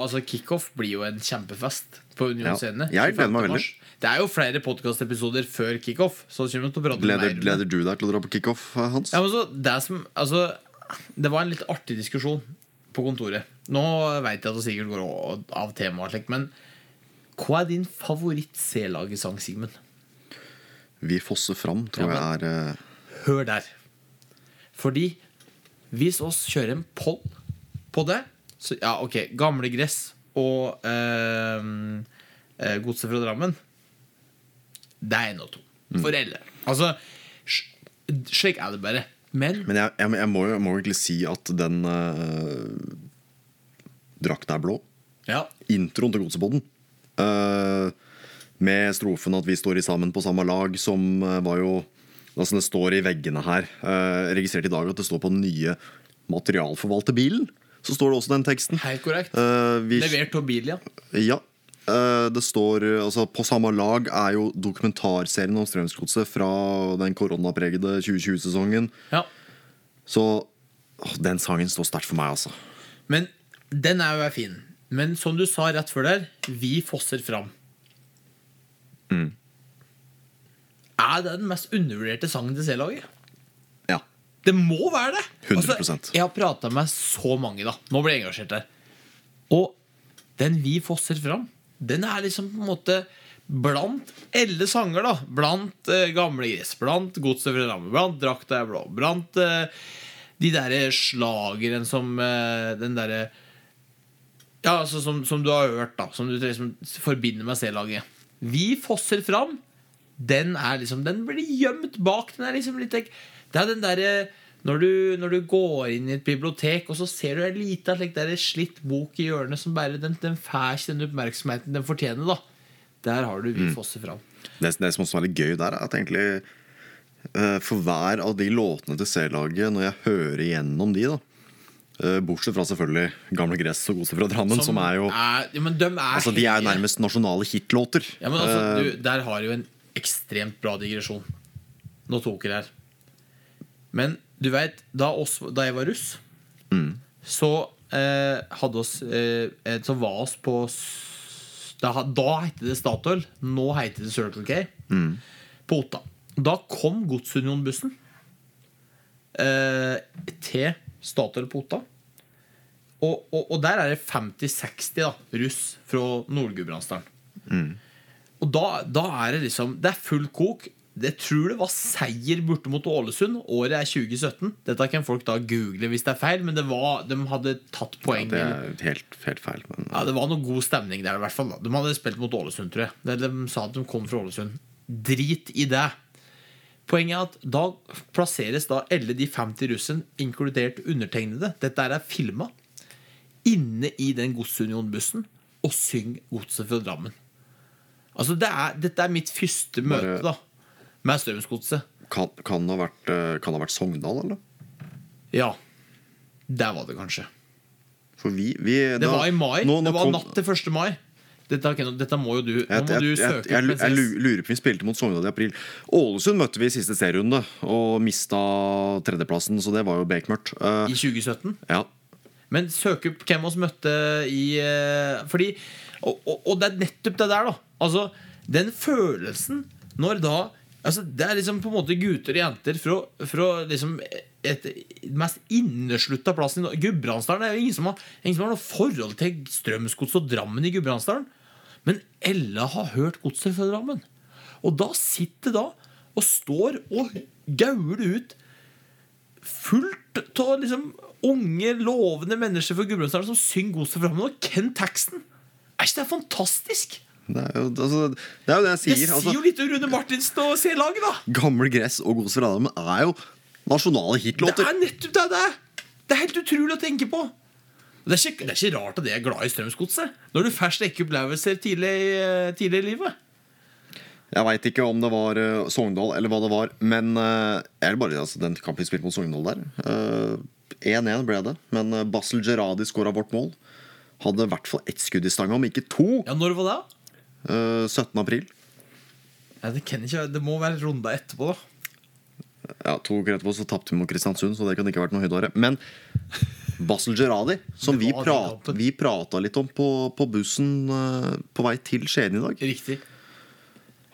Altså, kickoff blir jo en kjempefest på Union Ja. Scene. Jeg gleder meg 25. veldig. mars. Det er jo flere podkastepisoder før kickoff. Gleder, gleder du deg til å dra på kickoff, eh, Hans? Ja, men så, det, som, altså, det var en litt artig diskusjon på kontoret. Nå veit jeg at det sikkert går av temaet, men hva er din favoritt-C-lagesang, Sigmund? Vi fosser fram, tror Ja, jeg er uh... Hør der. Fordi hvis oss kjører en poll på det så, Ja, ok, Gamle Gress og eh, Godset fra Drammen Det er én og to. For alle. Altså, slik er det bare. Men Men jeg, jeg, jeg må jo egentlig si at den uh, drakta er blå. ja, Introen til Godsepodden. Uh, med strofen at vi står i sammen på samme lag, som eh, var jo Altså Det står i veggene her. Uh, registrert i dag at det står på den nye materialforvalterbilen. Så står det også den teksten. helt korrekt. Eh, vi, Levert av bil, ja. Ja. Eh, det står eh, altså På samme lag er jo dokumentarserien om Strømsgodset fra den koronapregede 2020-sesongen. ja. Så den sangen står sterkt for meg, altså. Men den er jo fin. Men som du sa rett før der, vi fosser fram. Er det den mest undervurderte sangen til C-laget? Ja. Det må være det! 100%. jeg har prata med så mange, da. Nå ble jeg engasjert der. Og den vi fosser fram, den er liksom på en måte blant alle sanger, da. Blant eh, Gamle Gress, blant Godset fra Drammen, blant Drakta er blå, blant eh, de derre slageren som eh, Den derre Ja, altså som, som du har hørt, da. Som du liksom forbinder med C-laget. Vi fosser fram. Den er liksom Den blir gjemt bak. Den er liksom litt Det er den derre når du, når du går inn i et bibliotek, og så ser du slik der slitt bok i hjørnet som bare Den, den får ikke den oppmerksomheten den fortjener, da. Der har du Vi fosser fram. Det, det som også er litt gøy der, er at egentlig eh, for hver av de låtene til C-laget, når jeg hører igjennom de, da eh, Bortsett fra selvfølgelig Gamle Gress og Godset fra Drammen, som, er jo ja, men de er Altså, De er jo nærmest nasjonale hitlåter. Ja, men altså, Eh, du, Der har jo en ekstremt bra digresjon. Nå tok jeg her. Men du veit, da, da jeg var russ, så eh, hadde oss eh, Så var oss på Da, da het det Statoil. Nå heter det Circle K. På Otta. Da kom Godsunionbussen eh, til Statoil på Otta. Og, og, og der er det 50-60 da, russ fra Nord-Gudbrandsdalen. Og da, da er det liksom Det er full kok. Det tror det var seier borte mot Ålesund. Året er 2017. Dette kan folk da google hvis det er feil, men det var, de hadde tatt poeng. Det er helt, helt feil. Men, Ja, Det var noe god stemning der. i hvert fall da. De hadde spilt mot Ålesund, tror jeg. De, de sa at de kom fra Ålesund. Drit i det. Poenget er at da plasseres da alle de 50 russen, inkludert undertegnede, dette er filma, inne i den Godsunionbussen og synger Godset fra Drammen. Altså, det er, Dette er mitt første møte da med Strømsgodset. kan, kan, det ha vært, eh, kan det ha vært Sogndal, eller? Ja. Der var det kanskje. Vi, vi Det var i mai. Nå- nå det var kom- natt til 1. mai. Dette, dette må jo du Jeg, må jeg, du søke jeg, jeg, jeg, lurer på vi spilte mot Sogndal i april. Ålesund møtte vi i siste serierunde og mista tredjeplassen, så det var jo bekmørkt. Uh, I 2017. ja. Men søk opp hvem oss møtte i uh, Fordi og, og, og det er nettopp det der, da. Altså, den følelsen når da altså, Det er liksom på en måte gutter og jenter fra, fra liksom et, mest inneslutta plassen i. Gudbrandsdalen er jo ingen som, har, ingen som har noe forhold til Strømsgodset og Drammen i Gudbrandsdalen. Men Ella har hørt Godset fra Drammen. Og da sitter da og står og gauler ut fullt av liksom unge, lovende mennesker fra Gudbrandsdalen som synger Godset fra Drammen. Og Ken Taxton! Er ikke det fantastisk? Det er, jo, altså, det er jo det jeg Det sier. sier Altså, jo litt om Rune Martinsen og C-laget, da! Gammel gress og Godset fra Drammen er jo nasjonale hitlåter. Det er nettopp det det er! Det er helt utrolig å tenke på. Det er ikke, det er ikke rart at jeg er glad i Strømsgodset. Når du først rekker opplevelser tidlig, i- tidlig i livet. Jeg veit ikke om det var uh, Sogndal eller hva det var, men uh, er det bare, altså, den kampen vi spilte mot Sogndal der eh, 1-1 ble det, men uh, Basel Gerradi skåra vårt mål. Hadde i hvert fall ett skudd i stanga, om ikke to. Ja, Når var det? Da? Eh, 17. april. Ja, det, kan ikke, det må være runda etterpå, da. Ja, To uker etterpå så tapte vi mot Kristiansund, så det kan ikke ha vært noe høydere. Men Basel Gerradi, som vi, prat, vi prata litt om på, på bussen eh, på vei til Skien i dag Riktig.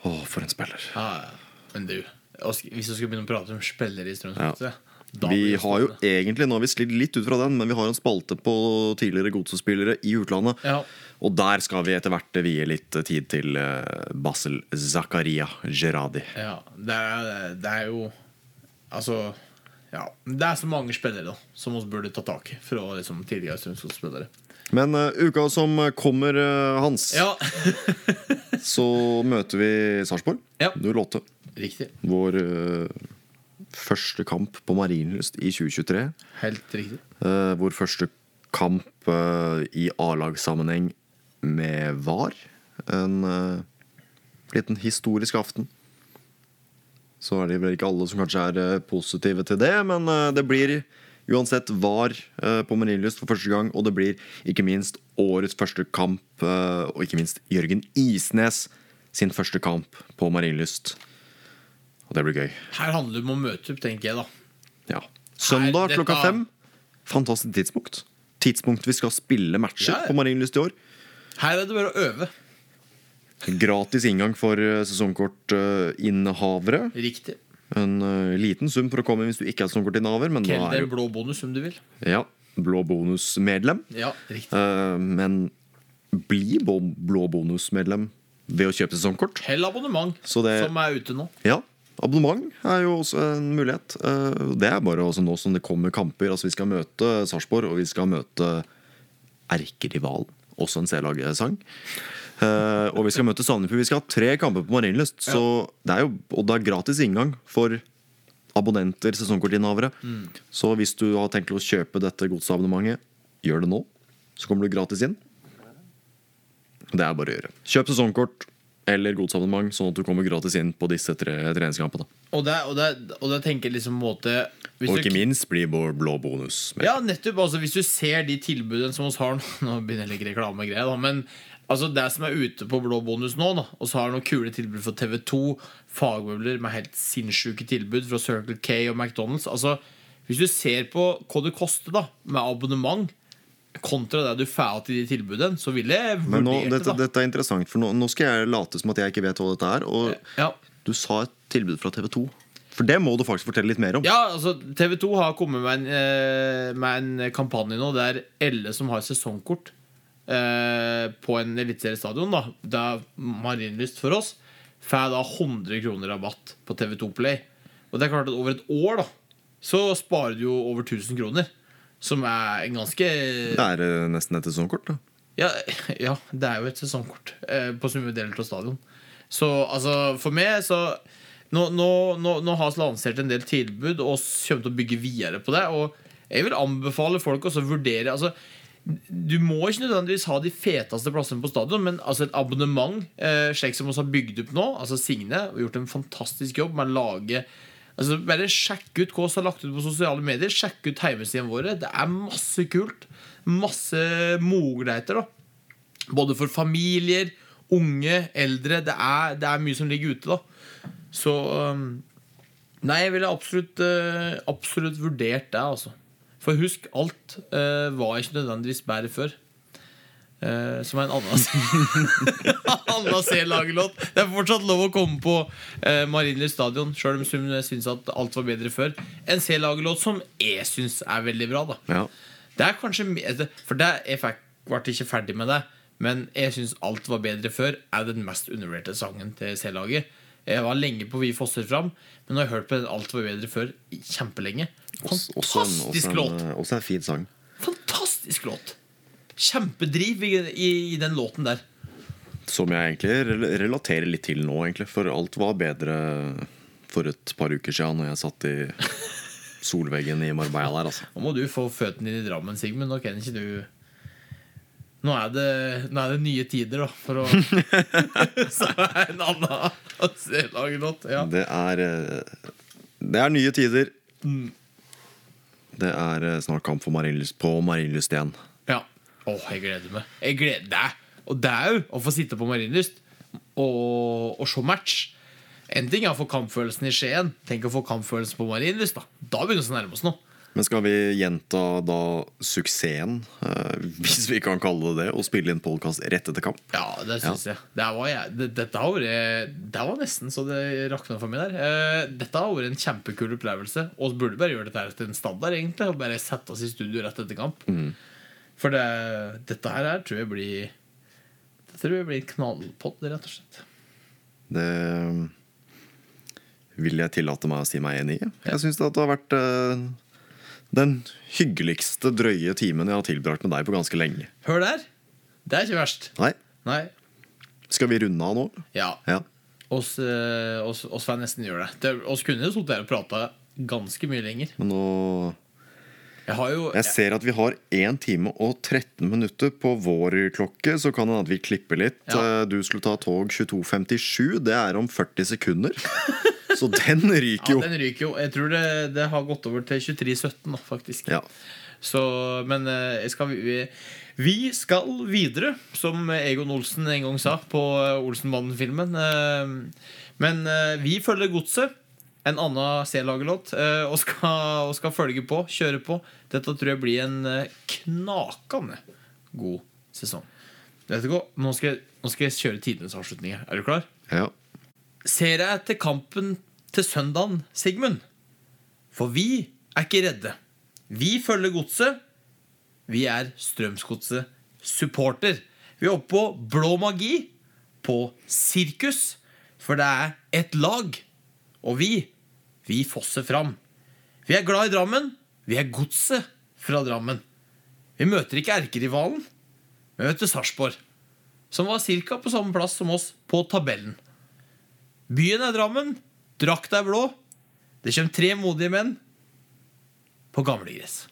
Å, for en spiller. Ja, ja. Men du, hvis du skulle begynne å prate om spillere i Strømsgodset da Vi har jo egentlig, Nå har vi slitt litt ut fra den, men vi har en spalte på tidligere godsespillere i utlandet. Ja. Og der skal vi etter hvert vie litt tid til eh, Basel Zakaria Gerradi. Ja, det er, det er jo Altså ja, Det er så mange spillere da som vi burde ta tak i fra liksom, tidligere Strømsgods-spillere. Men uh, uka som kommer, uh, Hans, Ja, så møter vi Sarpsborg Ja. 08. riktig. Vår eh, første kamp på Marienlyst i 2023. Helt riktig. Uh, vår første kamp uh, i A-lagssammenheng med VAR. En uh, liten historisk aften. Så er det vel ikke alle som kanskje er eh, positive til det, men eh, det blir uansett VAR eh, på Marienlyst for første gang. Og det blir ikke minst årets første kamp, eh, og ikke minst Jørgen Isnes sin første kamp på Marienlyst. Og det blir gøy. Her handler det om å møte opp, tenker jeg, da. Ja. Søndag Her, klokka fem. Fantastisk tidspunkt. Tidspunkt vi skal spille matcher Ja, ja. på Marienlyst i år. Her er det bare å øve. Gratis inngang for eh, sesongkortinnehavere. Riktig. En uh, liten sum for å komme inn hvis du ikke er sesongkortinnehaver. Men Kall det er en blå bonus om du vil. ja, blå bonus-medlem. Ja, riktig. uh, men bli blå bonus-medlem ved å kjøpe sesongkort. Hell abonnement, det- som er ute nå. Ja, abonnement er jo også en mulighet. Eh, Det er bare også nå som det kommer kamper. Altså Vi skal møte Sarpsborg, og vi skal møte erkerivalen. Også en C-lagsang. Eh, og vi skal møte Sandefjord. Vi skal ha tre kamper på Marienlyst. Ja. det er jo, og det er gratis inngang for abonnenter, sesongkortinnehavere. Så hvis du har tenkt å kjøpe dette godsabonnementet, gjør det nå. Så kommer du gratis inn. Det er bare å gjøre. Kjøp sesongkort eller godsabonnement, sånn at du kommer gratis inn på disse tre treningskampene. Og det, og det, og det tenker liksom måte hvis Og ikke minst blir vår blå bonus. med. Ja, nettopp. altså Hvis du ser de tilbudene som vi har nå Nå begynner jeg litt reklamegreier, da. Men altså det som er ute på blå bonus nå, da og så har noen kule tilbud for TV2, fagmøbler med helt sinnssyke tilbud fra Circle K og McDonald's. Altså Hvis du ser på hva det koster da med abonnement kontra det du får til de tilbudene, så ville jeg Men nå, dette, det. dette, er interessant, for nå, nå skal jeg late som at jeg ikke vet hva dette er. Og Ja. du sa et tilbud fra TV 2. For det må du faktisk fortelle litt mer om. Ja, altså TV 2 har kommet med en, eh, med en kampanje nå der alle som har sesongkort eh, på en eliteseriestadion, da, det er Marienlyst for oss, får da 100 kroner rabatt på TV2 Play. Og det er klart at over et år da så sparer du jo over 1000 kroner. Som er en ganske Det er eh, nesten et sesongkort, da. ja, ja, det er jo et sesongkort eh, på Summe av stadion. Så altså, for meg så Nå, nå, nå, nå har vi lansert en del tilbud og kommer til å bygge videre på det. Og jeg vil anbefale folk å vurdere altså, Du må ikke nødvendigvis ha de feteste plassene på stadion, men altså et abonnement, eh, slik som vi har bygd opp nå Altså Signe har gjort en fantastisk jobb med å lage Altså Bare sjekk ut hva vi har lagt ut på sosiale medier. Sjekk ut hjemmesidene våre. Det er masse kult. Masse muligheter. da Både for familier, unge, eldre. Det er, det er mye som ligger ute. da Så um, Nei, jeg ville absolutt, eh, absolutt vurdert det. altså For husk, alt eh, var ikke nødvendigvis bedre før. Eh, som er en annen C-lagerlåt. Det er fortsatt lov å komme på uh, Marienlyst stadion, sjøl om hun syns at alt var bedre før. En C-lagerlåt som jeg syns er veldig bra. da Ja. Det er kanskje det- For det, jeg fikk, ble ikke ferdig med det, men jeg syns alt var bedre før er den mest undervurderte sangen til C-laget. Jeg var lenge på Vi fosser fram, men nå har jeg hørt på den Alt var bedre før kjempelenge. Også, også, en, Fantastisk også, låt! også en fin sang. Fantastisk låt! Kjempedriv i, i, i den låten der. Som jeg egentlig relaterer litt til nå, egentlig. For alt var bedre for et par uker siden når jeg satt i solveggen i Marbella der, altså. Nå må du få føttene inn i Drammen, Sigmund. Nå kan ikke du Nå er det, nå er det nye tider, da, for å Så er det en annen C-lagerlåt. Ja. Det er eh, Det er nye tider. Mm. Det er eh, snart kamp for Marienlyst på Marienlyst igjen. Ja. Åh, jeg gleder meg. Jeg gleder deg. Og jo å få sitte på Marienlyst og, og se match. En ting er å få kampfølelsen i Skien. Tenk å få kampfølelsen på Marienlyst. Da Da begynner vi å nærme oss noe. Men skal vi gjenta da suksessen, eh, hvis vi kan kalle det det, og spille inn podkast rett etter kamp? Ja, det syns jeg. Det var, jeg. Det, dette har vært Det var nesten så det rakna for meg der. Eh, dette har vært en kjempekul opplevelse. Og burde bare gjøre dette til en standard, egentlig. Og bare sette oss i studio rett etter kamp. For det, dette her er, tror jeg blir Det tror jeg blir en knallpott, rett og slett. Det vil jeg tillate meg å si meg enig i. Jeg syns det har vært eh, den hyggeligste drøye timen jeg har tilbrakt med deg på ganske lenge. Hør der! Det er ikke verst. Nei, Nei. skal vi runde av nå? Ja. Ja. Oss, eh, oss, oss får nesten gjøre det. det oss kunne sittet her og prata ganske mye lenger. Men nå Jeg har jo Jeg ser at vi har 1 time og 13 minutter på vår klokke, så kan det hende at vi klipper litt. Ja. Eh, Du skulle ta tog 22.57. Det er om 40 sekunder. Så den ryker jo. Ja, den ryker jo. Jeg tror det, det har gått over til 23.17 nå, faktisk. Ja. Så, men eh, skal, vi, vi skal videre, som Egon Olsen en gang sa på eh, Olsenbanden-filmen. Men vi følger godset. En annen C-lagerlåt. eh, Og, og skal følge på, kjøre på. Dette tror jeg blir en eh, knakende god sesong. Nå skal, jeg, nå skal jeg kjøre tidenes avslutninger. Er du klar? ja. Ser jeg til kampen til søndagen, Sigmund? For vi er ikke redde. Vi følger godset. Vi er Strømsgodset supporter. Vi er oppe på Blå magi, på sirkus, for det er et lag. Og vi, vi fosser fram. Vi er glad i Drammen. Vi er godset fra Drammen. Vi møter ikke erkerivalen. Vi møter Sarpsborg, som var ca. på samme plass som oss på tabellen. Byen er Drammen. Drakta er blå. Det kommer tre modige menn på gamlegress.